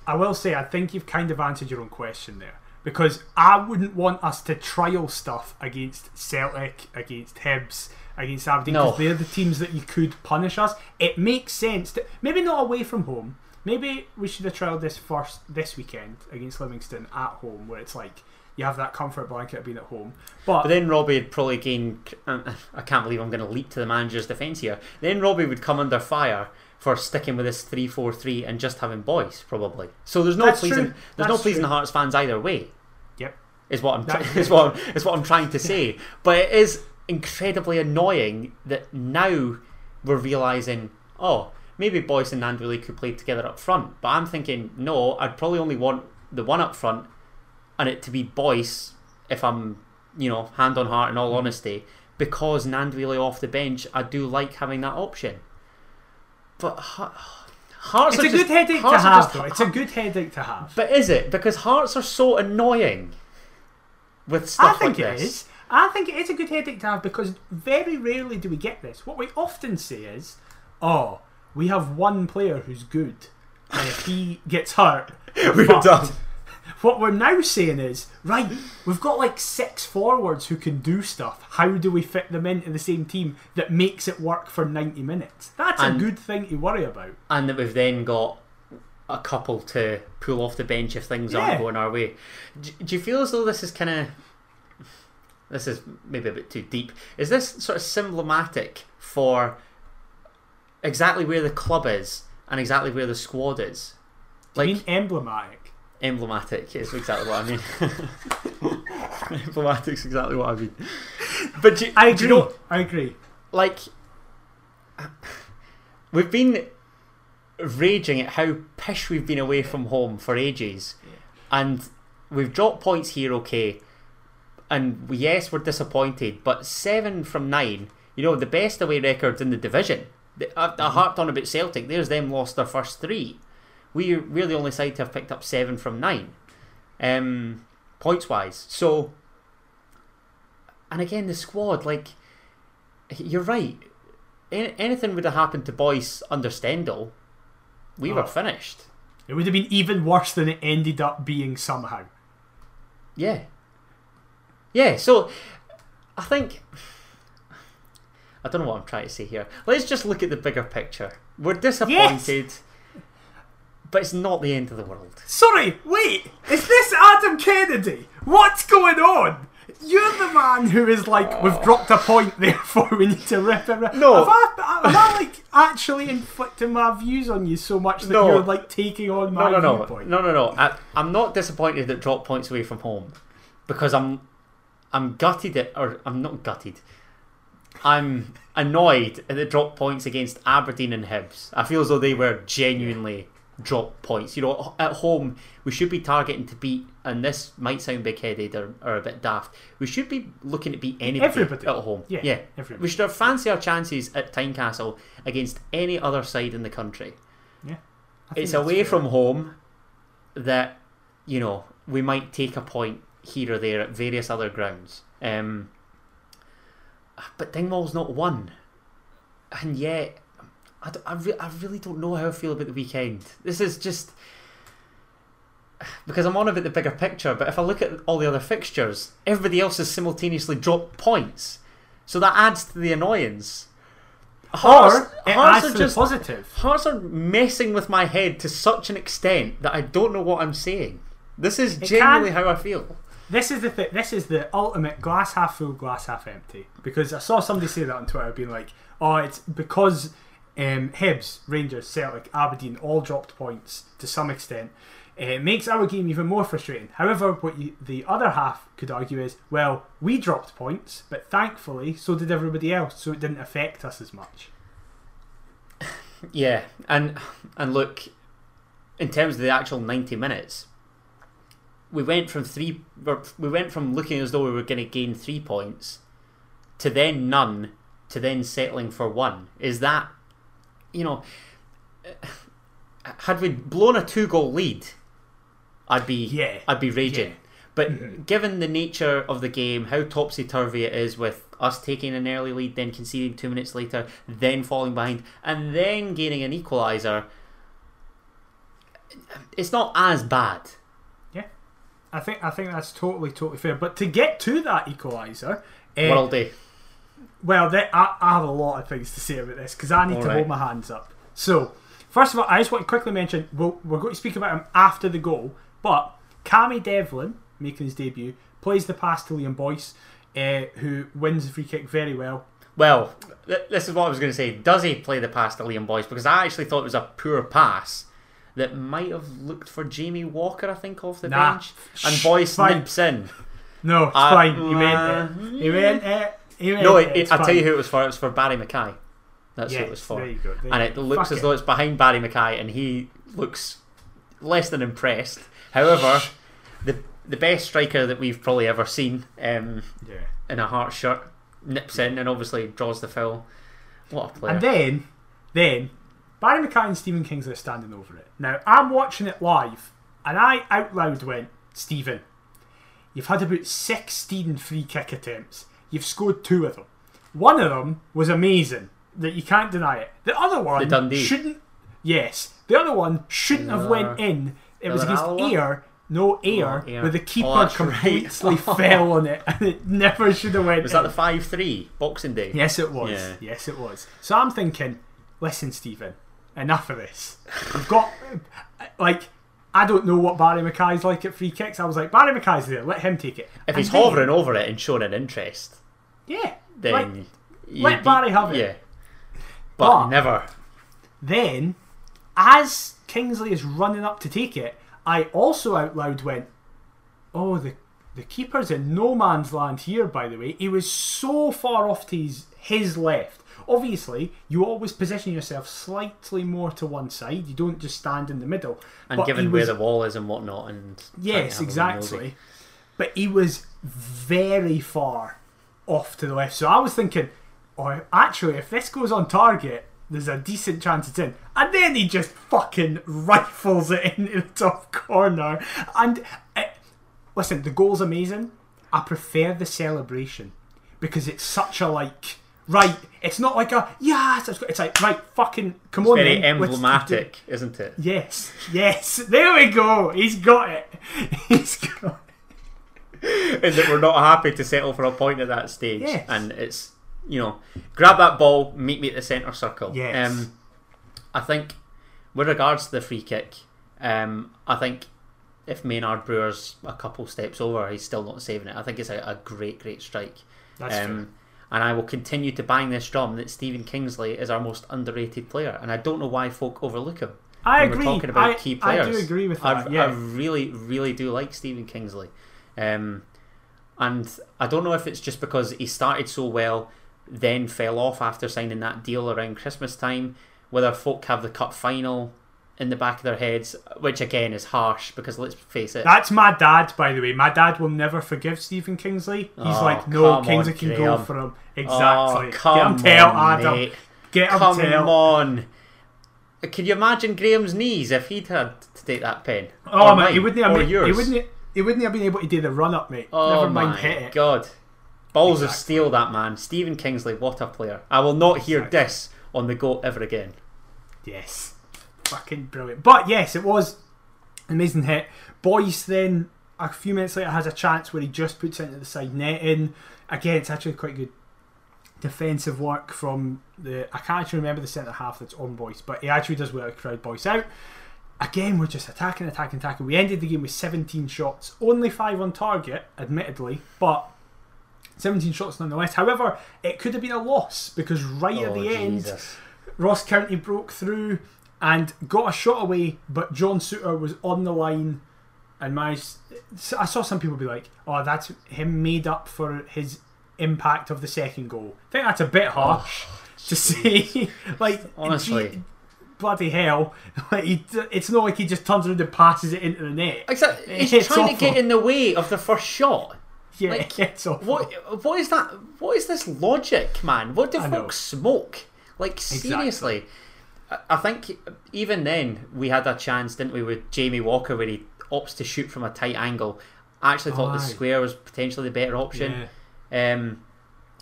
I will say I think you've kind of answered your own question there because I wouldn't want us to trial stuff against Celtic, against Hibs, against Aberdeen No. because they're the teams that you could punish us. It makes sense to maybe not away from home. Maybe we should have trialed this first this weekend against Livingston at home, where it's like you have that comfort blanket of being at home. But, But then Robbie would probably gain. I can't believe I'm going to leap to the manager's defence here. Then Robbie would come under fire for sticking with this three-four-three and just having Boyce probably. So there's no That's pleasing. true. There's no pleasing true. Hearts fans either way. Yep. Is what I'm. That's Tr- is what I'm, is what I'm trying to say. But it is incredibly annoying that now we're realizing. Oh, maybe Boyce and Gnanduillet could play together up front. But I'm thinking, no, I'd probably only want the one up front and it to be Boyce if I'm, you know, hand on heart in all honesty, because Gnanduillet off the bench, I do like having that option. But Hearts it's are a just, good headache to have, though. It's a good headache to have. But is it? Because Hearts are so annoying with I stuff think like it this. is. I think it is a good headache to have because very rarely do we get this. What we often say is, "Oh, we have one player who's good, and if he gets hurt, We're fucked." done. What we're now saying is, right, we've got like six forwards who can do stuff. How do we fit them into the same team that makes it work for ninety minutes? That's And- a good thing to worry about. and that we've then got a couple to pull off the bench if things Yeah. aren't going our way. Do, do you feel as though this is kind of this is maybe a bit too deep? Is this sort of symptomatic for exactly where the club is and exactly where the squad is? I Like mean, emblematic. Emblematic is exactly what I mean. emblematic is exactly what I mean. But do, I do agree. you know, I agree. like we've been raging at how pish we've been away from home for ages and we've dropped points here okay and yes we're disappointed but seven from nine you know the best away records in the division I, I harped on about Celtic there's them lost their first three we, we're the only side to have picked up seven from nine um, points wise so and again the squad like you're right An- anything would have happened to Boyce under Stendel, we were Oh. finished. It would have been even worse than it ended up being somehow. Yeah. Yeah, so I think. I don't know what I'm trying to say here. Let's just look at the bigger picture. We're disappointed, but it's not the end of the world. Sorry, wait, is this Adam Kennedy? What's going on? You're the man who is like, we've oh. dropped a point, therefore we need to rip it. Rip. No. Have I, am I like actually inflicting my views on you so much that No. you're like taking on my No, no, no, viewpoint? no, no, no. I, I'm not disappointed that drop points away from home because I'm, I'm gutted at, or I'm not gutted. I'm annoyed at the drop points against Aberdeen and Hibs. I feel as though they were genuinely drop points. You know, at home we should be targeting to beat, and this might sound big-headed or, or a bit daft. We should be looking to beat anybody Everybody. at home. Yeah, yeah. everybody. We should have fancy our chances at Tynecastle against any other side in the country Yeah, it's away fair. from home that you know we might take a point here or there at various other grounds. Um, but Dingwall's not one, and yet I, I, re- I really don't know how I feel about the weekend. This is just because I'm on about the bigger picture. But if I look at all the other fixtures, everybody else has simultaneously dropped points, so that adds to the annoyance. Hearts, Or Hearts are just positive. Hearts are messing with my head to such an extent that I don't know what I'm saying. This is It genuinely can- how I feel. This is the th- this is the ultimate glass half full, glass half empty. Because I saw somebody say that on Twitter, being like, "Oh, it's because um, Hibs, Rangers, Celtic, Aberdeen all dropped points to some extent. It makes our game even more frustrating." However, what you, the other half could argue is, "Well, we dropped points, but thankfully, so did everybody else, so it didn't affect us as much." Yeah, and and look, in terms of the actual ninety minutes, we went from three. We went from looking as though we were going to gain three points, to then none, to then settling for one. Is that, you know, had we blown a two-goal lead, I'd be Yeah. I'd be raging. Yeah. But given the nature of the game, how topsy turvy it is with us taking an early lead, then conceding two minutes later, then falling behind, and then gaining an equaliser, it's not as bad. Yeah, I think I think that's totally totally fair. But to get to that equaliser, uh, Worldy. Well, they, I, I have a lot of things to say about this because I need All to right. hold my hands up. So, first of all, I just want to quickly mention we'll, we're going to speak about him after the goal, but Cammy Devlin, making his debut, plays the pass to Liam Boyce, uh, who wins the free kick very well. Well, th- this is what I was going to say. Does he play the pass to Liam Boyce? Because I actually thought it was a poor pass that might have looked for Jamie Walker, I think, off the Nah. bench. And Boyce nips in. No, it's Uh, fine. He meant it. He meant it. No, it. it, I'll tell you who it was for. It was for Barrie McKay. That's who it was for. there you go. there and it looks Fuck as though it's behind Barrie McKay, and he looks less than impressed. However, the the best striker that we've probably ever seen um, Yeah. in a heart shirt nips in and obviously draws the foul. What a player! And then, then Barrie McKay and Stephen Kingsley are standing over it. Now I'm watching it live, and I out loud went, "Stephen, you've had about 16 free kick attempts. You've scored two of them. One of them was amazing. That you can't deny it. The other one The Dundee. shouldn't. Yes, the other one shouldn't have went uh, in. It was against Ayr. No air, Oh, Ayr. where the keeper Oh, that's right. completely fell on it, and it never should have went. was in. that the five three Boxing Day? Yes, it was. Yeah. Yes, it was. So I'm thinking, listen, Stephen, enough of this. We've got, like, I don't know what Barrie McKay's like at free kicks. I was like, Barrie McKay's there, let him take it. If And he's then- hovering over it and showing an interest, yeah, then like, let Barrie have it. Yeah, but, But- never. then as Kingsley is running up to take it, I also out loud went, "Oh, the the keeper's in no man's land here." By the way, he was so far off to his his left. Obviously, you always position yourself slightly more to one side. You don't just stand in the middle. And But given where was- the wall is and whatnot, and Yes, exactly. But he was very far off to the left. So I was thinking, oh, actually, if this goes on target, there's a decent chance it's in. And then he just fucking rifles it into the top corner. And uh, listen, the goal's amazing. I prefer the celebration because it's such a like. Right, it's not like a yes. It's it's like right, fucking come on. Very then, emblematic, isn't it? Yes, yes. There we go. He's got it. He's got. is that we're not happy to settle for a point at that stage, Yes. and it's you know grab that ball, meet me at the centre circle. Yes. Um, I think with regards to the free kick, um, I think if Maynard Brewer's a couple steps over, he's still not saving it. I think it's a, a great, great strike. That's Um, and I will continue to bang this drum that Stephen Kingsley is our most underrated player, and I don't know why folk overlook him. I agree. We're talking about I, key I do agree with I, yeah. I really, really do like Stephen Kingsley. Um, and I don't know if it's just because he started so well, then fell off after signing that deal around Christmas time, whether folk have the cup final in the back of their heads, which again is harsh because let's face it. That's my dad, by the way. My dad will never forgive Stephen Kingsley. He's Oh, like, no, Kingsley on, can go for him. Oh, Exactly. come Get him tail, on, Adam. mate. Get him Come tail. on. Can you imagine Graham's knees if he'd had to take that pen? Oh Or man, he wouldn't have. Been, yours. he wouldn't. He wouldn't have been able to do the run up, mate. Oh Never mind my hit it. god. Balls of steel, that man. Stephen Kingsley, what a player. I will not hear Exactly. this on the go ever again. Yes. Fucking brilliant. But yes, it was an amazing hit. Boyce then a few minutes later has a chance where he just puts it into the side netting. Again, it's actually quite good defensive work from the I can't actually remember the centre half that's on Boyce, but he actually does well to crowd Boyce out. Again, we're just attacking, attacking, attacking. We ended the game with 17 shots, only five on target, admittedly, but 17 shots nonetheless. However, it could have been a loss because right at Oh, the end, Ross County broke through and got a shot away, but John Souttar was on the line and managed. I saw some people be like, "Oh, that's him made up for his impact of the second goal." I think that's a bit oh, harsh to say. like, Honestly. gee, bloody hell. Like he, it's not like he just turns around and passes it into the net. Exactly. He's It's trying to get in the way of the first shot. Yeah, Like, it's awful. What what is that? What is this logic, man? What do I know. folks smoke? Like seriously, I, I think even then we had a chance, didn't we, with Jamie Walker where he opts to shoot from a tight angle. I actually thought the square was potentially the better option. Yeah. Um,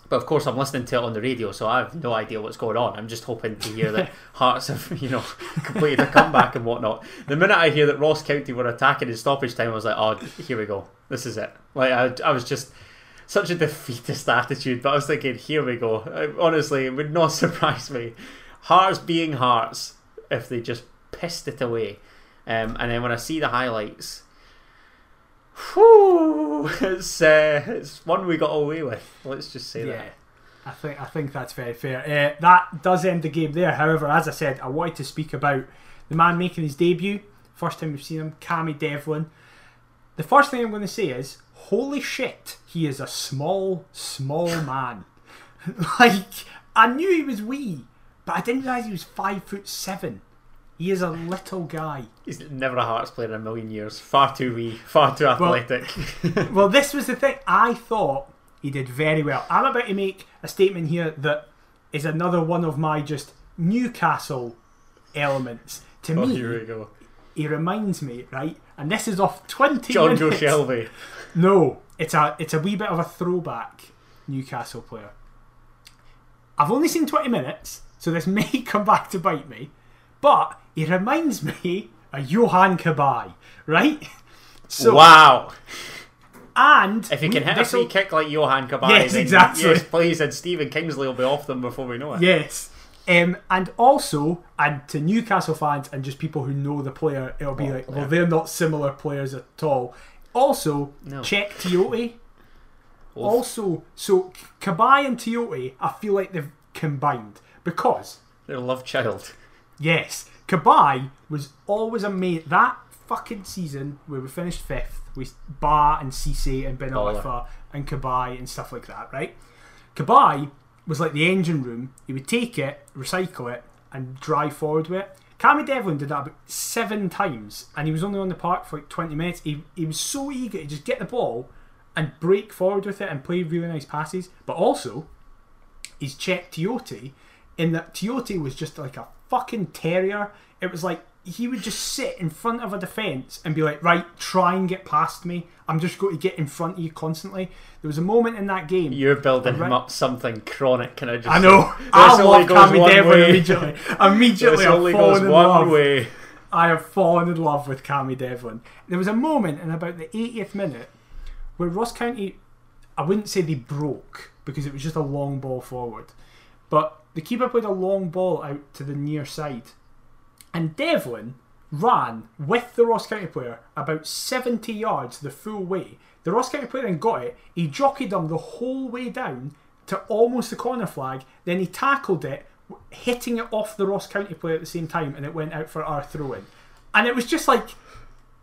but of course, I'm listening to it on the radio, so I have no idea what's going on. I'm just hoping to hear that Hearts have, you know, completed a comeback and whatnot. The minute I hear that Ross County were attacking in stoppage time, I was like, oh, here we go. This is it. Like I, I was just such a defeatist attitude, but I was thinking, here we go. Honestly, it would not surprise me. Hearts being Hearts if they just pissed it away. Um, and then when I see the highlights, whew, it's uh, it's one we got away with. Let's just say Yeah. that. I think I think that's very fair. Uh, that does end the game there. However, as I said, I wanted to speak about the man making his debut. First time we've seen him, Cammy Devlin. The first thing I'm going to say is, holy shit, he is a small, small man. like I knew he was wee, but I didn't realize he was five foot seven. He is a little guy. He's never a Hearts player in a million years. Far too wee, far too athletic. well, this was the thing. I thought he did very well. I'm about to make a statement here that is another one of my just Newcastle elements. To oh, me, here we go. he reminds me, right? And this is off 20 John Joe. Shelvey. No, it's a it's a wee bit of a throwback Newcastle player. I've only seen 20 minutes, so this may come back to bite me, but he reminds me of Yohan Cabaye, right? So wow. and If he can hit a free kick like Yohan Cabaye, Yes, then exactly. Yes, please. And Stephen Kingsley will be off them before we know it. Yes. Um, and also, and to Newcastle fans and just people who know the player, it'll be What like, player? well, they're not similar players at all. Also, No. check Tiote. Also, so Cabaye and Tiote, I feel like they've combined because Their love child. yes, Cabaye was always a mate. That fucking season where we finished fifth with Ba and Cisse and Ben Baller. And Cabaye and stuff like that, right? Cabaye was like the engine room. He would take it, recycle it, and drive forward with it. Cammy Devlin did that about seven times, and he was only on the park for like 20 minutes. He, he was so eager to just get the ball and break forward with it and play really nice passes. But also, he's checked Tiote in that Tiote was just like a fucking terrier. It was like he would just sit in front of a defence and be like, right, try and get past me. I'm just going to get in front of you constantly. There was a moment in that game. You're building him Right. up something chronic. Can I just? I know. I love Cammy Devlin immediately. Immediately, I've only fallen goes in one love. way. I have fallen in love with Cammy Devlin. There was a moment in about the 80th minute where Ross County, I wouldn't say they broke because it was just a long ball forward, but the keeper played a long ball out to the near side, and Devlin ran with the Ross County player about 70 yards the full way. The Ross County player then got it, he jockeyed them the whole way down to almost the corner flag, then he tackled it, hitting it off the Ross County player at the same time, and it went out for our throw in. And it was just like,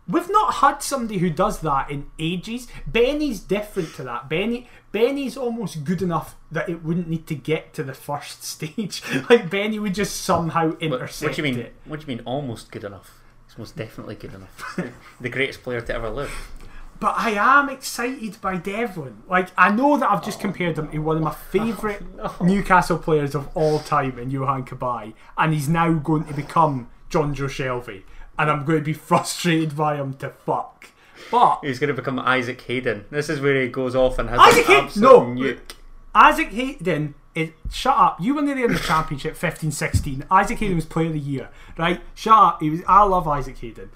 We've not had somebody who does that in ages. Beni's different to that. Beni Beni's almost good enough that it wouldn't need to get to the first stage. like Beni would just somehow What, intercept what do you mean? it. What do you mean? Almost good enough. He's most definitely good enough. the greatest player to ever live. But I am excited by Devlin. Like I know that I've just oh, compared him to one of my oh, favourite Newcastle players of all time in Yohan Cabaye, and he's now going to become Jonjo Shelvey, and I'm going to be frustrated by him to fuck. But He's going to become Isaac Hayden. This is where he goes off and has Isaac an Hay- absolute no. nuke. Isaac Hayden is shut up. You were there in the championship 15-16. Isaac Hayden was player of the year, right? Shut up. He was I love Isaac Hayden.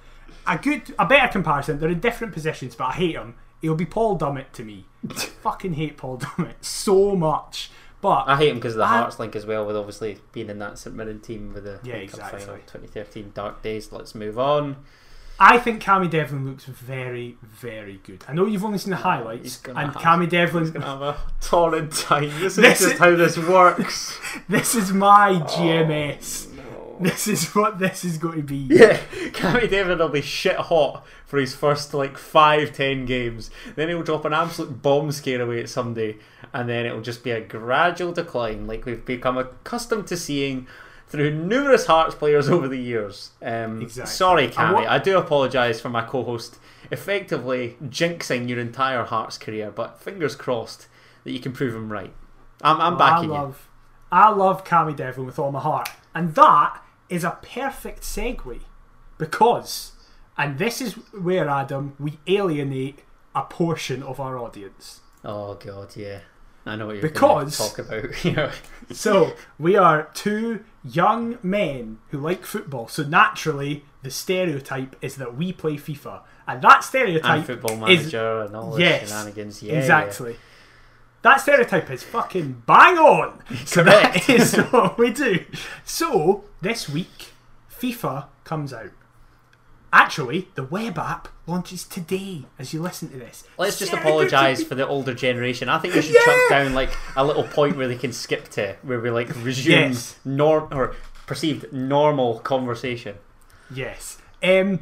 A good a better comparison, they're in different positions, but I hate him. He'll be Paul Dummett to me. I fucking hate Paul Dummett so much. But I hate him because of the I- Hearts link as well, with obviously being in that St Mirren team with the Yeah, League exactly. final 2013 dark days. Let's move on. I think Cammy Devlin looks very, very good. I know you've only seen the highlights, and have- Cammy Devlin. He's going to have a torrid time. This is This just is- how this works. This is my oh, GMS. No. This is what this is going to be. Yeah, Cammy Devlin will be shit hot for his first like five, ten games. Then he'll drop an absolute bomb scare away at somebody, and then it'll just be a gradual decline, like we've become accustomed to seeing through numerous Hearts players over the years. Um, Exactly. Sorry, Cammy. I do apologise for my co-host effectively jinxing your entire Hearts career, but fingers crossed that you can prove him right. I'm, I'm Well, I backing you. love, I love Cammy Devlin with all my heart, and that is a perfect segue because, and this is where Adam we alienate a portion of our audience. Oh god, yeah. I know what you're Because- talk about. yeah. So we are two young men who like football. So naturally, the stereotype is that we play FIFA, and that And stereotype football is and all the yes, shenanigans. Yeah, exactly. That stereotype is fucking bang on. So that is what we do. So this week, FIFA comes out. Actually, the web app launches today as you listen to this. Let's just apologise for the older generation. I think we should Yeah. chuck down like a little point where they can skip to, where we like resume Yes. norm or perceived normal conversation. Yes. Um,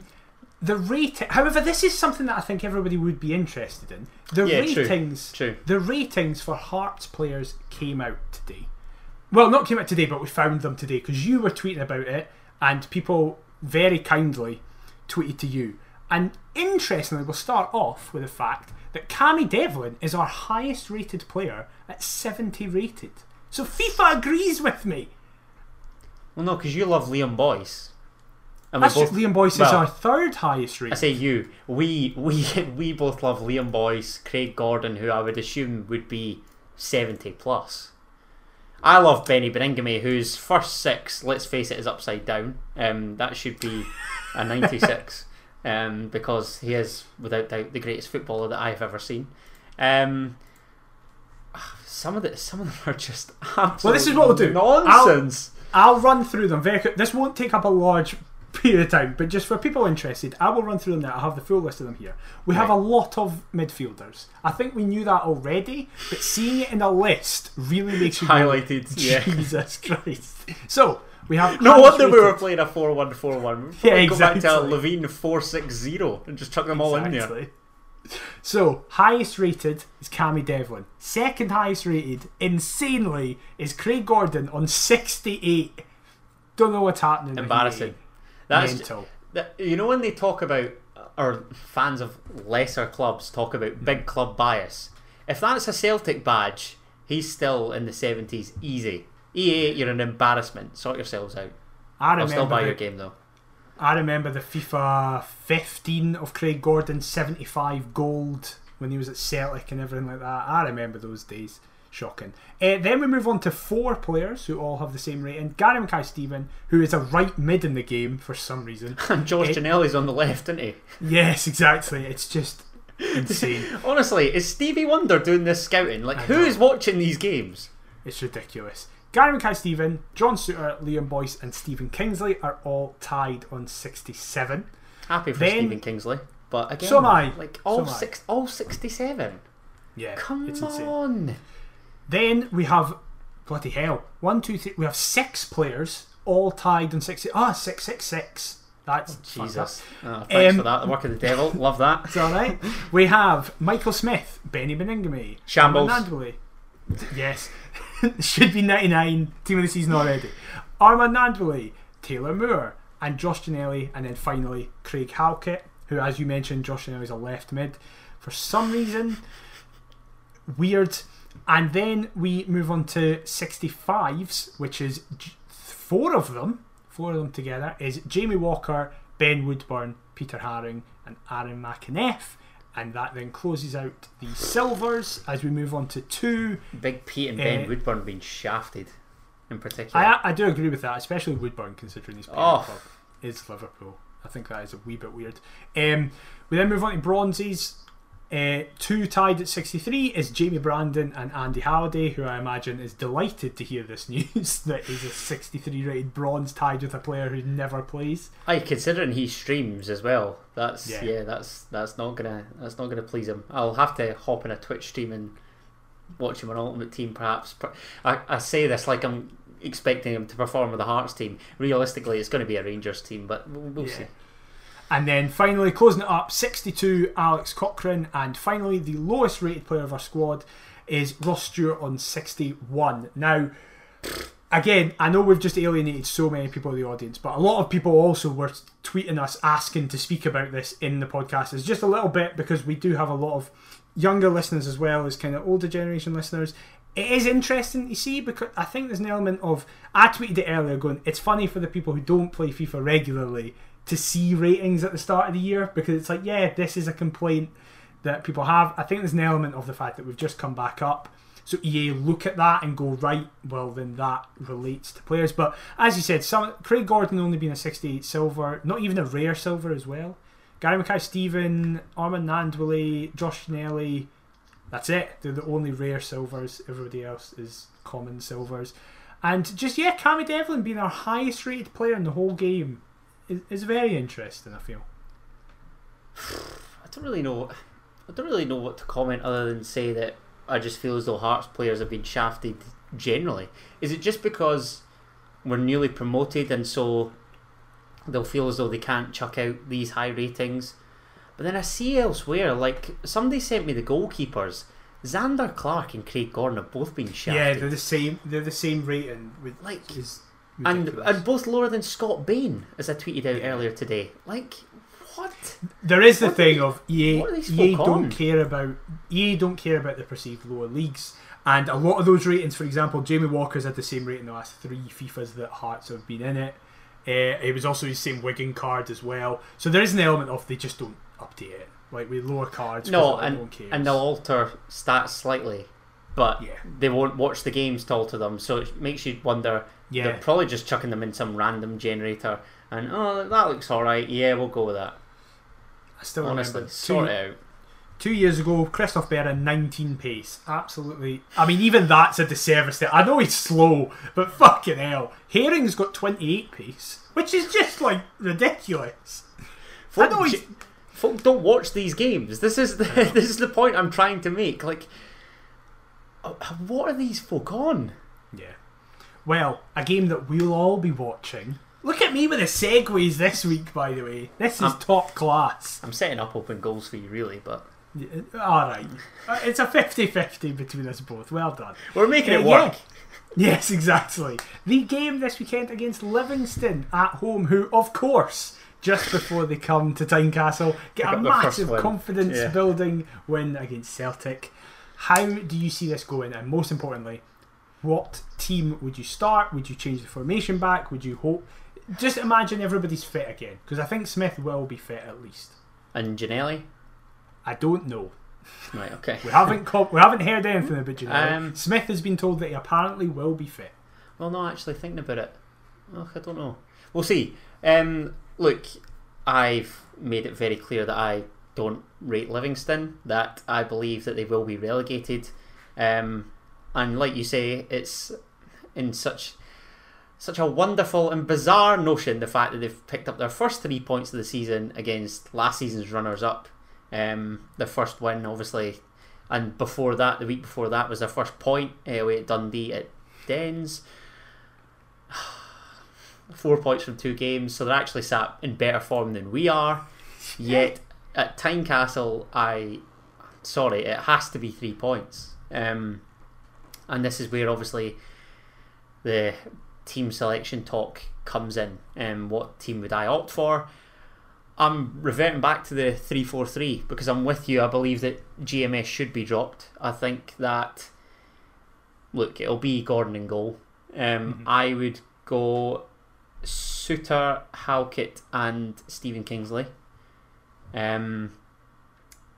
the rate. However, this is something that I think everybody would be interested in. The Yeah, true. ratings. True. The ratings for Hearts players came out today. Well, not came out today, but we found them today because you were tweeting about it, and people very kindly tweeted to you. And interestingly, we'll start off with the fact that Cammy Devlin is our highest rated player at 70 rated. So FIFA agrees with me. Well, no, because you love Liam Boyce. And That's both, Liam Boyce is our third highest rated. I say you. We we we both love Liam Boyce, Craig Gordon, who I would assume would be seventy plus. I love Beni Baningime, whose first six, let's face it, is upside down. Um, that should be a ninety-six, um, because he is without doubt the greatest footballer that I've ever seen. Um, some of the some of them are just absolute Well, this is what we'll do. Nonsense. I'll run through them very quick. This won't take up a large period of time, but just for people interested, I will run through them now. I have the full list of them here. We have a lot of midfielders. I think we knew that already, but seeing it in a list really makes you go, Highlighted, yeah. Jesus Christ. So we have No wonder we were playing a 4 1 4 1. Yeah, Go back to exactly. Levein four six zero and just chuck them all in there. So, highest rated is Cammy Devlin. Second highest rated, insanely, is Craig Gordon on 68. Don't know what's happening. Embarrassing. That's Mental. that, you know when they talk about or fans of lesser clubs talk about big club bias. If that's a Celtic badge, he's still in the seventies. Easy. EA, you're an embarrassment. Sort yourselves out. I I'll still remember, buy the, your game though. I remember the FIFA 15 of Craig Gordon, 75 gold when he was at Celtic and everything like that. I remember those days. Shocking. Uh, then we move on to four players who all have the same rating. Gary Mackay Steven, who is a right mid in the game for some reason. And George Eh. Ginnelly's on the left, isn't he? Yes, exactly. It's just insane. Honestly, is Stevie Wonder doing this scouting? Like, I who is watching these games? It's ridiculous. Gary Mackay Steven, John Souttar, Liam Boyce, and Stephen Kingsley are all tied on 67. Happy for Then- Stephen Kingsley, but again, So am I. like So all I. six, all sixty-seven. Yeah, Come it's insane. Then we have bloody hell. One, two, three. We have six players all tied on 60. Ah, 666. That's fucked up. Jesus. Oh, thanks Um, for that. The work of the devil. Love that. It's alright. we have Michael Smith, Beni Baningime, Shambles. Armand Yes. Should be 99. Team of the season already. Armand Taylor Moore, and Josh Ginnelly, and then finally Craig Halkett, who, as you mentioned, Josh Ginnelly's a left mid. For some reason, weird. And then we move on to 65s, which is four of them, four of them together, is Jamie Walker, Ben Woodburn, Peter Haring, and Aaron McEneff. And that then closes out the silvers as we move on to two. Big Pete and Ben Eh. Woodburn being shafted, in particular. I, I do agree with that, especially Woodburn considering his parent Oh. club is Liverpool. I think that is a wee bit weird. Um, we then move on to bronzes. Uh, two tied at 63 is Jamie Brandon and Andy Halliday, who I imagine is delighted to hear this news that he's a 63 rated bronze tied with a player who never plays. Aye, considering he streams as well, that's Yeah. yeah, that's that's not gonna that's not gonna please him. I'll have to hop in a Twitch stream and watch him on Ultimate Team, perhaps. Per- I, I say this like I'm expecting him to perform with the Hearts team. Realistically, it's going to be a Rangers team, but we'll, we'll Yeah. see. And then finally, closing it up, 62 Alex Cochrane. And finally, the lowest rated player of our squad is Ross Stewart on 61. Now, again, I know we've just alienated so many people in the audience, but a lot of people also were tweeting us asking to speak about this in the podcast. It's just a little bit because we do have a lot of younger listeners as well as kind of older generation listeners. It is interesting to see because I think there's an element of I tweeted it earlier going it's funny for the people who don't play FIFA regularly to see ratings at the start of the year because it's like yeah this is a complaint that people have. I think there's an element of the fact that we've just come back up so EA look at that and go, right, well then that relates to players. But as you said, some Craig Gordon only being a 68 silver, not even a rare silver as well. Gary Mackay-Steven, Armand Gnanduillet, Josh Ginnelly, that's it. They're the only rare silvers. Everybody else is common silvers. And just, yeah, Cammy Devlin being our highest rated player in the whole game is, is very interesting, I feel. I don't really know. I don't really know what to comment other than say that I just feel as though Hearts players have been shafted generally. Is it just because we're newly promoted and so they'll feel as though they can't chuck out these high ratings? But then I see elsewhere, like somebody sent me the goalkeepers. Zander Clark and Craig Gordon have both been shafted. Yeah, they're the same. They're the same rating. With, like, and and both lower than Scott Bain, as I tweeted out earlier today. Like, what? There is the what thing of EA. EA don't care about EA don't care about the perceived lower leagues, and a lot of those ratings. For example, Jamie Walker's had the same rating the last three FIFA's that Hearts have been in it. Uh, it was also his same Wigan card as well. So there is an element of they just don't update it, like with lower cards. No, and and they'll alter stats slightly, but yeah. they won't watch the games to alter them. So it makes you wonder. Yeah. They're probably just chucking them in some random generator, and oh, that looks all right. Yeah, we'll go with that. I still honestly remember. sort two, it out. Two years ago, Christophe Berra 19 pace. Absolutely. I mean, even that's a disservice. There. I know he's slow, but fucking hell, Haring's got 28 pace, which is just like ridiculous. Folk, I know he's... folk don't watch these games. This is the this is the point I'm trying to make. Like, uh, what are these folk on? Well, a game that we'll all be watching Look at me with the segues this week, by the way. This is I'm, top class. I'm setting up open goals for you, really, but. Yeah, Alright. Uh, it's a 50 50 between us both. Well done. We're making uh, it work. Yeah. Yes, exactly. The game this weekend against Livingston at home, who, of course, just before they come to Tynecastle, get a massive confidence yeah. building win against Celtic. How do you see this going? And most importantly, what team would you start? Would you change the formation back? Would you hope just imagine everybody's fit again because I think Smith will be fit at least. And Ginnelly? I don't know. Right. Okay. we haven't co- we haven't heard anything about Ginnelly. Um, Smith has been told that he apparently will be fit. Well, no, actually thinking about it, oh, I don't know. We'll see. Um, look, I've made it very clear that I don't rate Livingston. That I believe that they will be relegated. Um, and like you say, it's in such such a wonderful and bizarre notion the fact that they've picked up their first three points of the season against last season's runners up. Um, their first win, obviously, and before that, the week before that, was their first point uh, away at Dundee at Dens. Four points from two games, so they're actually sat in better form than we are. Yet at Tynecastle, I sorry, it has to be three points. Um, and this is where obviously the team selection talk comes in. And um, what team would I opt for? I'm reverting back to the 343 because I'm with you. I believe that GMS should be dropped. I think that, look, it'll be Gordon and goal. Um, mm-hmm. I would go Souttar, Halkett, and Stephen Kingsley. Um,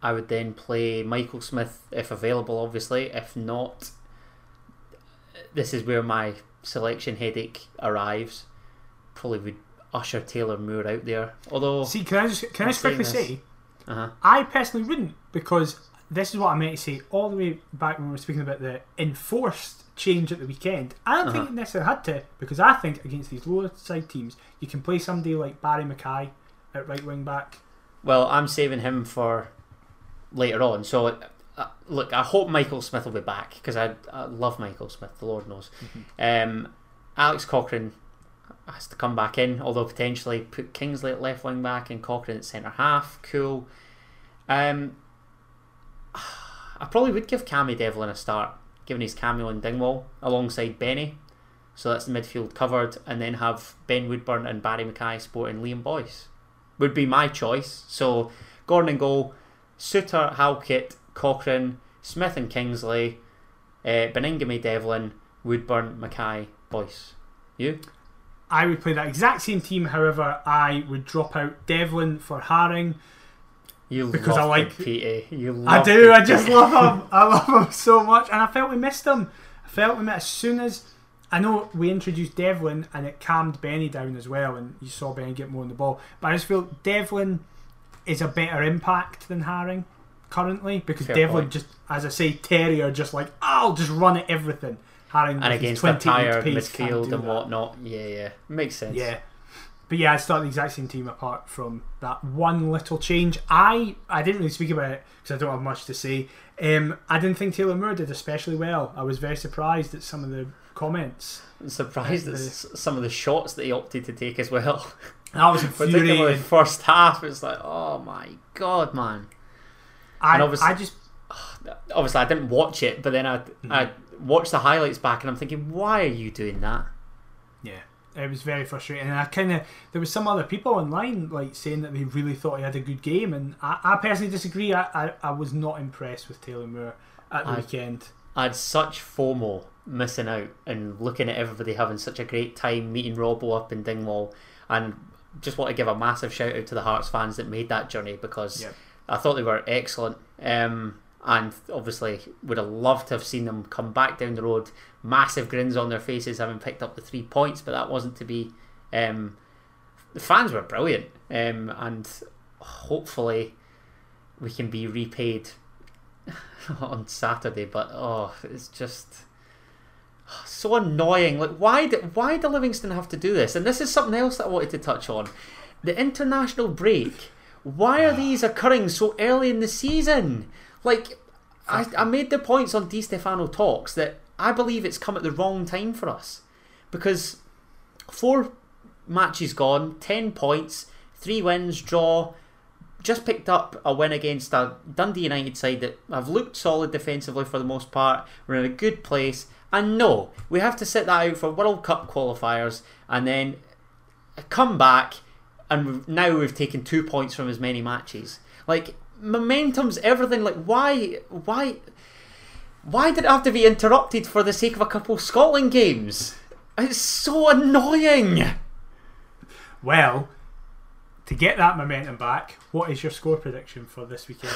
I would then play Michael Smith if available, obviously. If not, this is where my selection headache arrives, probably would usher Taylor Moore out there. Although, see, can I just can I just quickly say, uh-huh. I personally wouldn't because this is what I meant to say all the way back when we were speaking about the enforced change at the weekend. I don't uh-huh. think it necessarily had to because I think against these lower side teams, you can play somebody like Barrie McKay at right wing back. Well, I'm saving him for later on. So uh, look, I hope Michael Smith will be back because I, I, love Michael Smith. The Lord knows. Mm-hmm. Um, Alex Cochrane has to come back in, although potentially put Kingsley at left wing back and Cochrane at centre half. Cool. Um, I probably would give Cammy Devlin a start, given his cameo in Dingwall alongside Beni. So that's the midfield covered, and then have Ben Woodburn and Barrie McKay sporting Liam Boyce. Would be my choice. So Gordon and goal, Souttar, Halkett, Cochrane, Smith and Kingsley, uh, Baningime, Devlin, Woodburn, McKay, Boyce. You? I would play that exact same team. However, I would drop out Devlin for Haring. You Because love I like- Big You love I do. Big I just love him. I love him so much, and I felt we missed him. I felt we missed as soon as I know we introduced Devlin, and it calmed Beni down as well, and you saw Beni get more on the ball. But I just feel Devlin is a better impact than Haring currently because Fair Devlin point. just, as I say, Terry Terrier just like I'll just run at everything. Haring and against the 20 tired midfield and whatnot. Yeah, yeah, makes sense. Yeah. But yeah, I start the exact same team apart from that one little change. I I didn't really speak about it because I don't have much to say. Um, I didn't think Taylor Moore did especially well. I was very surprised at some of the comments. I'm surprised at The- some of the shots that he opted to take as well. I was Particularly infuriated. first half, it's like, oh my god, man. I, and obviously- I just Obviously, I didn't watch it, but then I Mm-hmm. I watched the highlights back, and I'm thinking, why are you doing that? yeah, it was very frustrating. And I kind of there was some other people online like saying that they really thought he had a good game, and I, I personally disagree. I, I I was not impressed with Taylor Moore at the I- weekend. I had such FOMO missing out and looking at everybody having such a great time meeting Robbo up in Dingwall, and just want to give a massive shout out to the Hearts fans that made that journey because Yep. I thought they were excellent. Um, and obviously would have loved to have seen them come back down the road, massive grins on their faces, having picked up the three points, but that wasn't to be. Um, the fans were brilliant, um, and hopefully we can be repaid on Saturday. But oh, it's just so annoying. Like, why? Do, why do Livingston have to do this? And this is something else that I wanted to touch on: the international break. Why are these occurring so early in the season? Like, I, I made the points on Di Stefano talks that I believe it's come at the wrong time for us because four matches gone, ten points, three wins, draw. Just picked up a win against a Dundee United side that have looked solid defensively for the most part. We're in a good place, and no, we have to sit that out for World Cup qualifiers, and then come back, and now we've taken two points from as many matches. Like momentum's everything. Like why, why, why did it have to be interrupted for the sake of a couple of Scotland games? It's so annoying. Well, to get that momentum back, what is your score prediction for this weekend?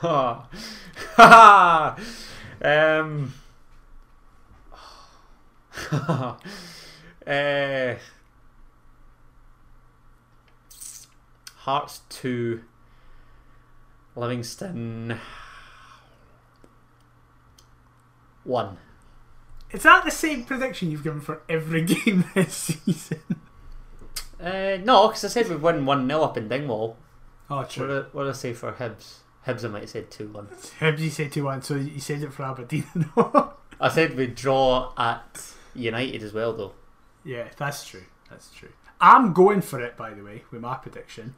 Ha um, uh, Hearts 2, Livingston 1. Is that the same prediction you've given for every game this season? Uh, no, because I said we'd win 1 0 up in Dingwall. Oh, What true. did, what did I say for Hibs? Hibs, I might have said 2 1. Hibs, you said 2 1, so you said it for Aberdeen. I said we'd draw at United as well, though. yeah, that's true. That's true. I'm going for it, by the way, with my prediction.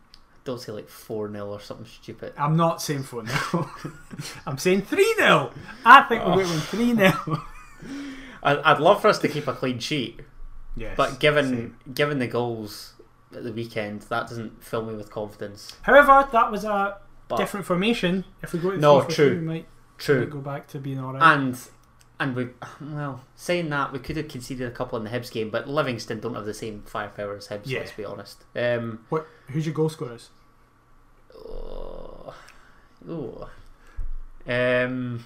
Don't say like 4 0 or something stupid. I'm not saying 4 0. I'm saying 3 0. I think we're going 3 0. I- I'd love for us to keep a clean sheet, Yes. but given same. given the goals at the weekend, that doesn't fill me with confidence. However, that was a But different formation. If we go to No, 3 true. we might, might true, go back to being alright. and and we well saying that we could have conceded a couple in the Hibs game, but Livingston don't have the same firepower as Hibs. Yeah. Let's be honest. Um, What? Who's your goal scorers? oh, oh. um,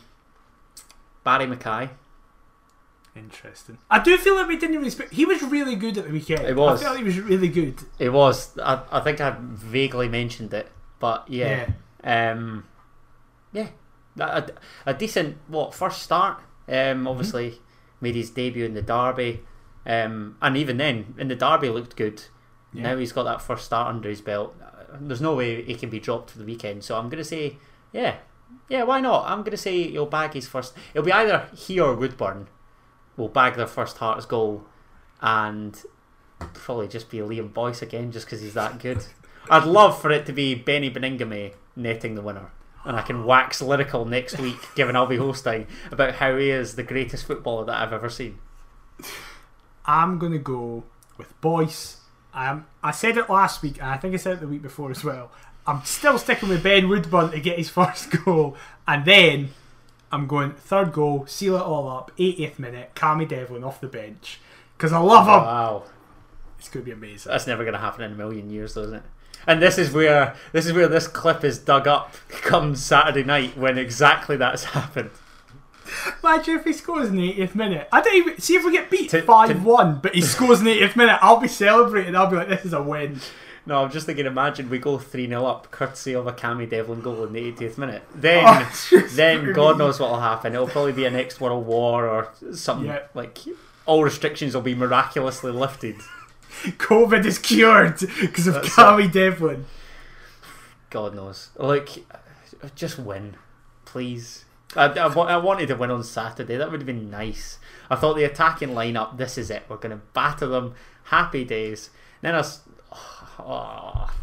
Barrie McKay. Interesting. I do feel like we didn't really speak. He was really good at the weekend. He was. I felt he was really good. It was. I, I think I vaguely mentioned it, but yeah. Um, yeah, a, a decent what first start. Um, obviously made his debut in the derby, um, and even then in the derby looked good. Yeah. Now he's got that first start under his belt. Uh, There's no way he can be dropped for the weekend. So I'm gonna say, yeah, yeah, why not? I'm gonna say he'll bag his first. It'll be either he or Woodburn will bag their first Hearts goal, and probably just be Liam Boyce again, just because he's that good. I'd love for it to be Beni Baningime netting the winner. And I can wax lyrical next week, given I'll be hosting, about how he is the greatest footballer that I've ever seen. I'm going to go with Boyce. Um, I said it last week, and I think I said it the week before as well. I'm still sticking with Ben Woodburn to get his first goal, and then I'm going third goal, seal it all up, 80th minute, Cammy Devlin off the bench. Because I love him. Wow. It's going to be amazing. That's never going to happen in a million years, though, isn't it? And this is where this is where this clip is dug up come Saturday night when exactly that's happened. Imagine if he scores in the 80th minute. I don't even see if we get beat To- five one, but he scores in the 80th minute. I'll be celebrating. I'll be like, this is a win. No, I'm just thinking. Imagine we go three 0 up, courtesy of a Cammy Devlin goal in the 80th minute. Then, Oh, then God knows what will happen. It'll probably be a next world war or something Yeah. like. All restrictions will be miraculously lifted. COVID is cured because of That's Devlin. God knows. Like, just win, please. I, I, I wanted to win on Saturday. That would have been nice. I thought the attacking lineup. This is it. We're going to batter them. Happy days. Then I, s- oh, oh,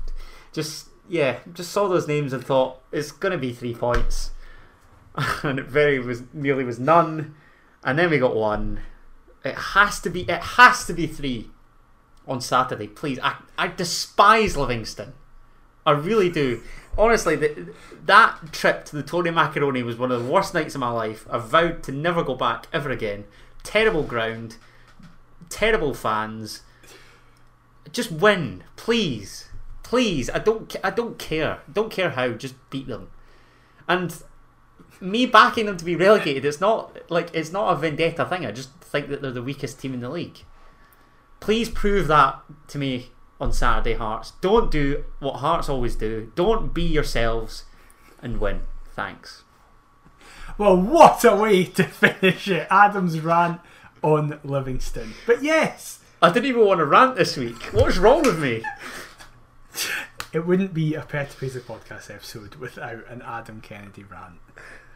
just yeah, just saw those names and thought it's going to be three points, and it very was nearly was none, and then we got one. It has to be. It has to be three on Saturday, please. I I despise Livingston. I really do. Honestly, the, that trip to the Tony Macaroni was one of the worst nights of my life. I vowed to never go back ever again. Terrible ground, terrible fans. Just win, please, please. I don't. I don't care. Don't care how. Just beat them. And me backing them to be relegated. It's not like it's not a vendetta thing. I just think that they're the weakest team in the league. Please prove that to me on Saturday, Hearts. Don't do what Hearts always do. Don't be yourselves and win. Thanks. Well, what a way to finish it. Adam's rant on Livingston. But yes, I didn't even want to rant this week. What's wrong with me? it wouldn't be a Pet podcast episode without an Adam Kennedy rant.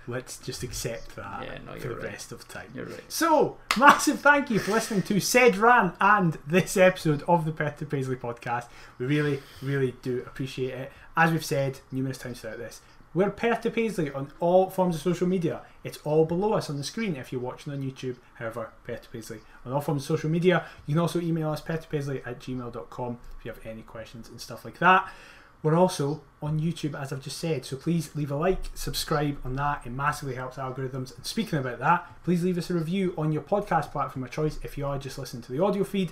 Let's just accept that Yeah, no, for the right. rest of time. You're right. So, massive thank you for listening to said rant and this episode of the Perth to Paisley podcast. We really, really do appreciate it. As we've said numerous times throughout this, we're Perth to Paisley on all forms of social media. It's all below us on the screen if you're watching on YouTube. However, Perth to Paisley on all forms of social media. You can also email us perthtopaisley at gmail.com if you have any questions and stuff like that. We're also on YouTube, as I've just said, so please leave a like, subscribe on that. It massively helps algorithms. And speaking about that, please leave us a review on your podcast platform of choice if you are just listening to the audio feed.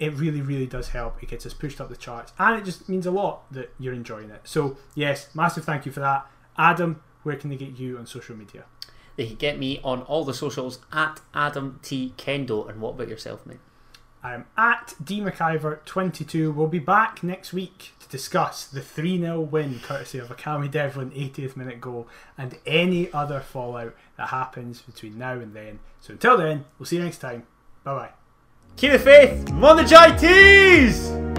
It really, really does help. It gets us pushed up the charts, and it just means a lot that you're enjoying it. So, yes, massive thank you for that. Adam, where can they get you on social media? They can get me on all the socials at Adam T Kendo. And what about yourself, mate? I'm at dmciver22. We'll be back next week to discuss the 3 0 win courtesy of a Cammy Devlin 80th minute goal and any other fallout that happens between now and then. So until then, we'll see you next time. Bye bye. Keep the faith, Monagite tees!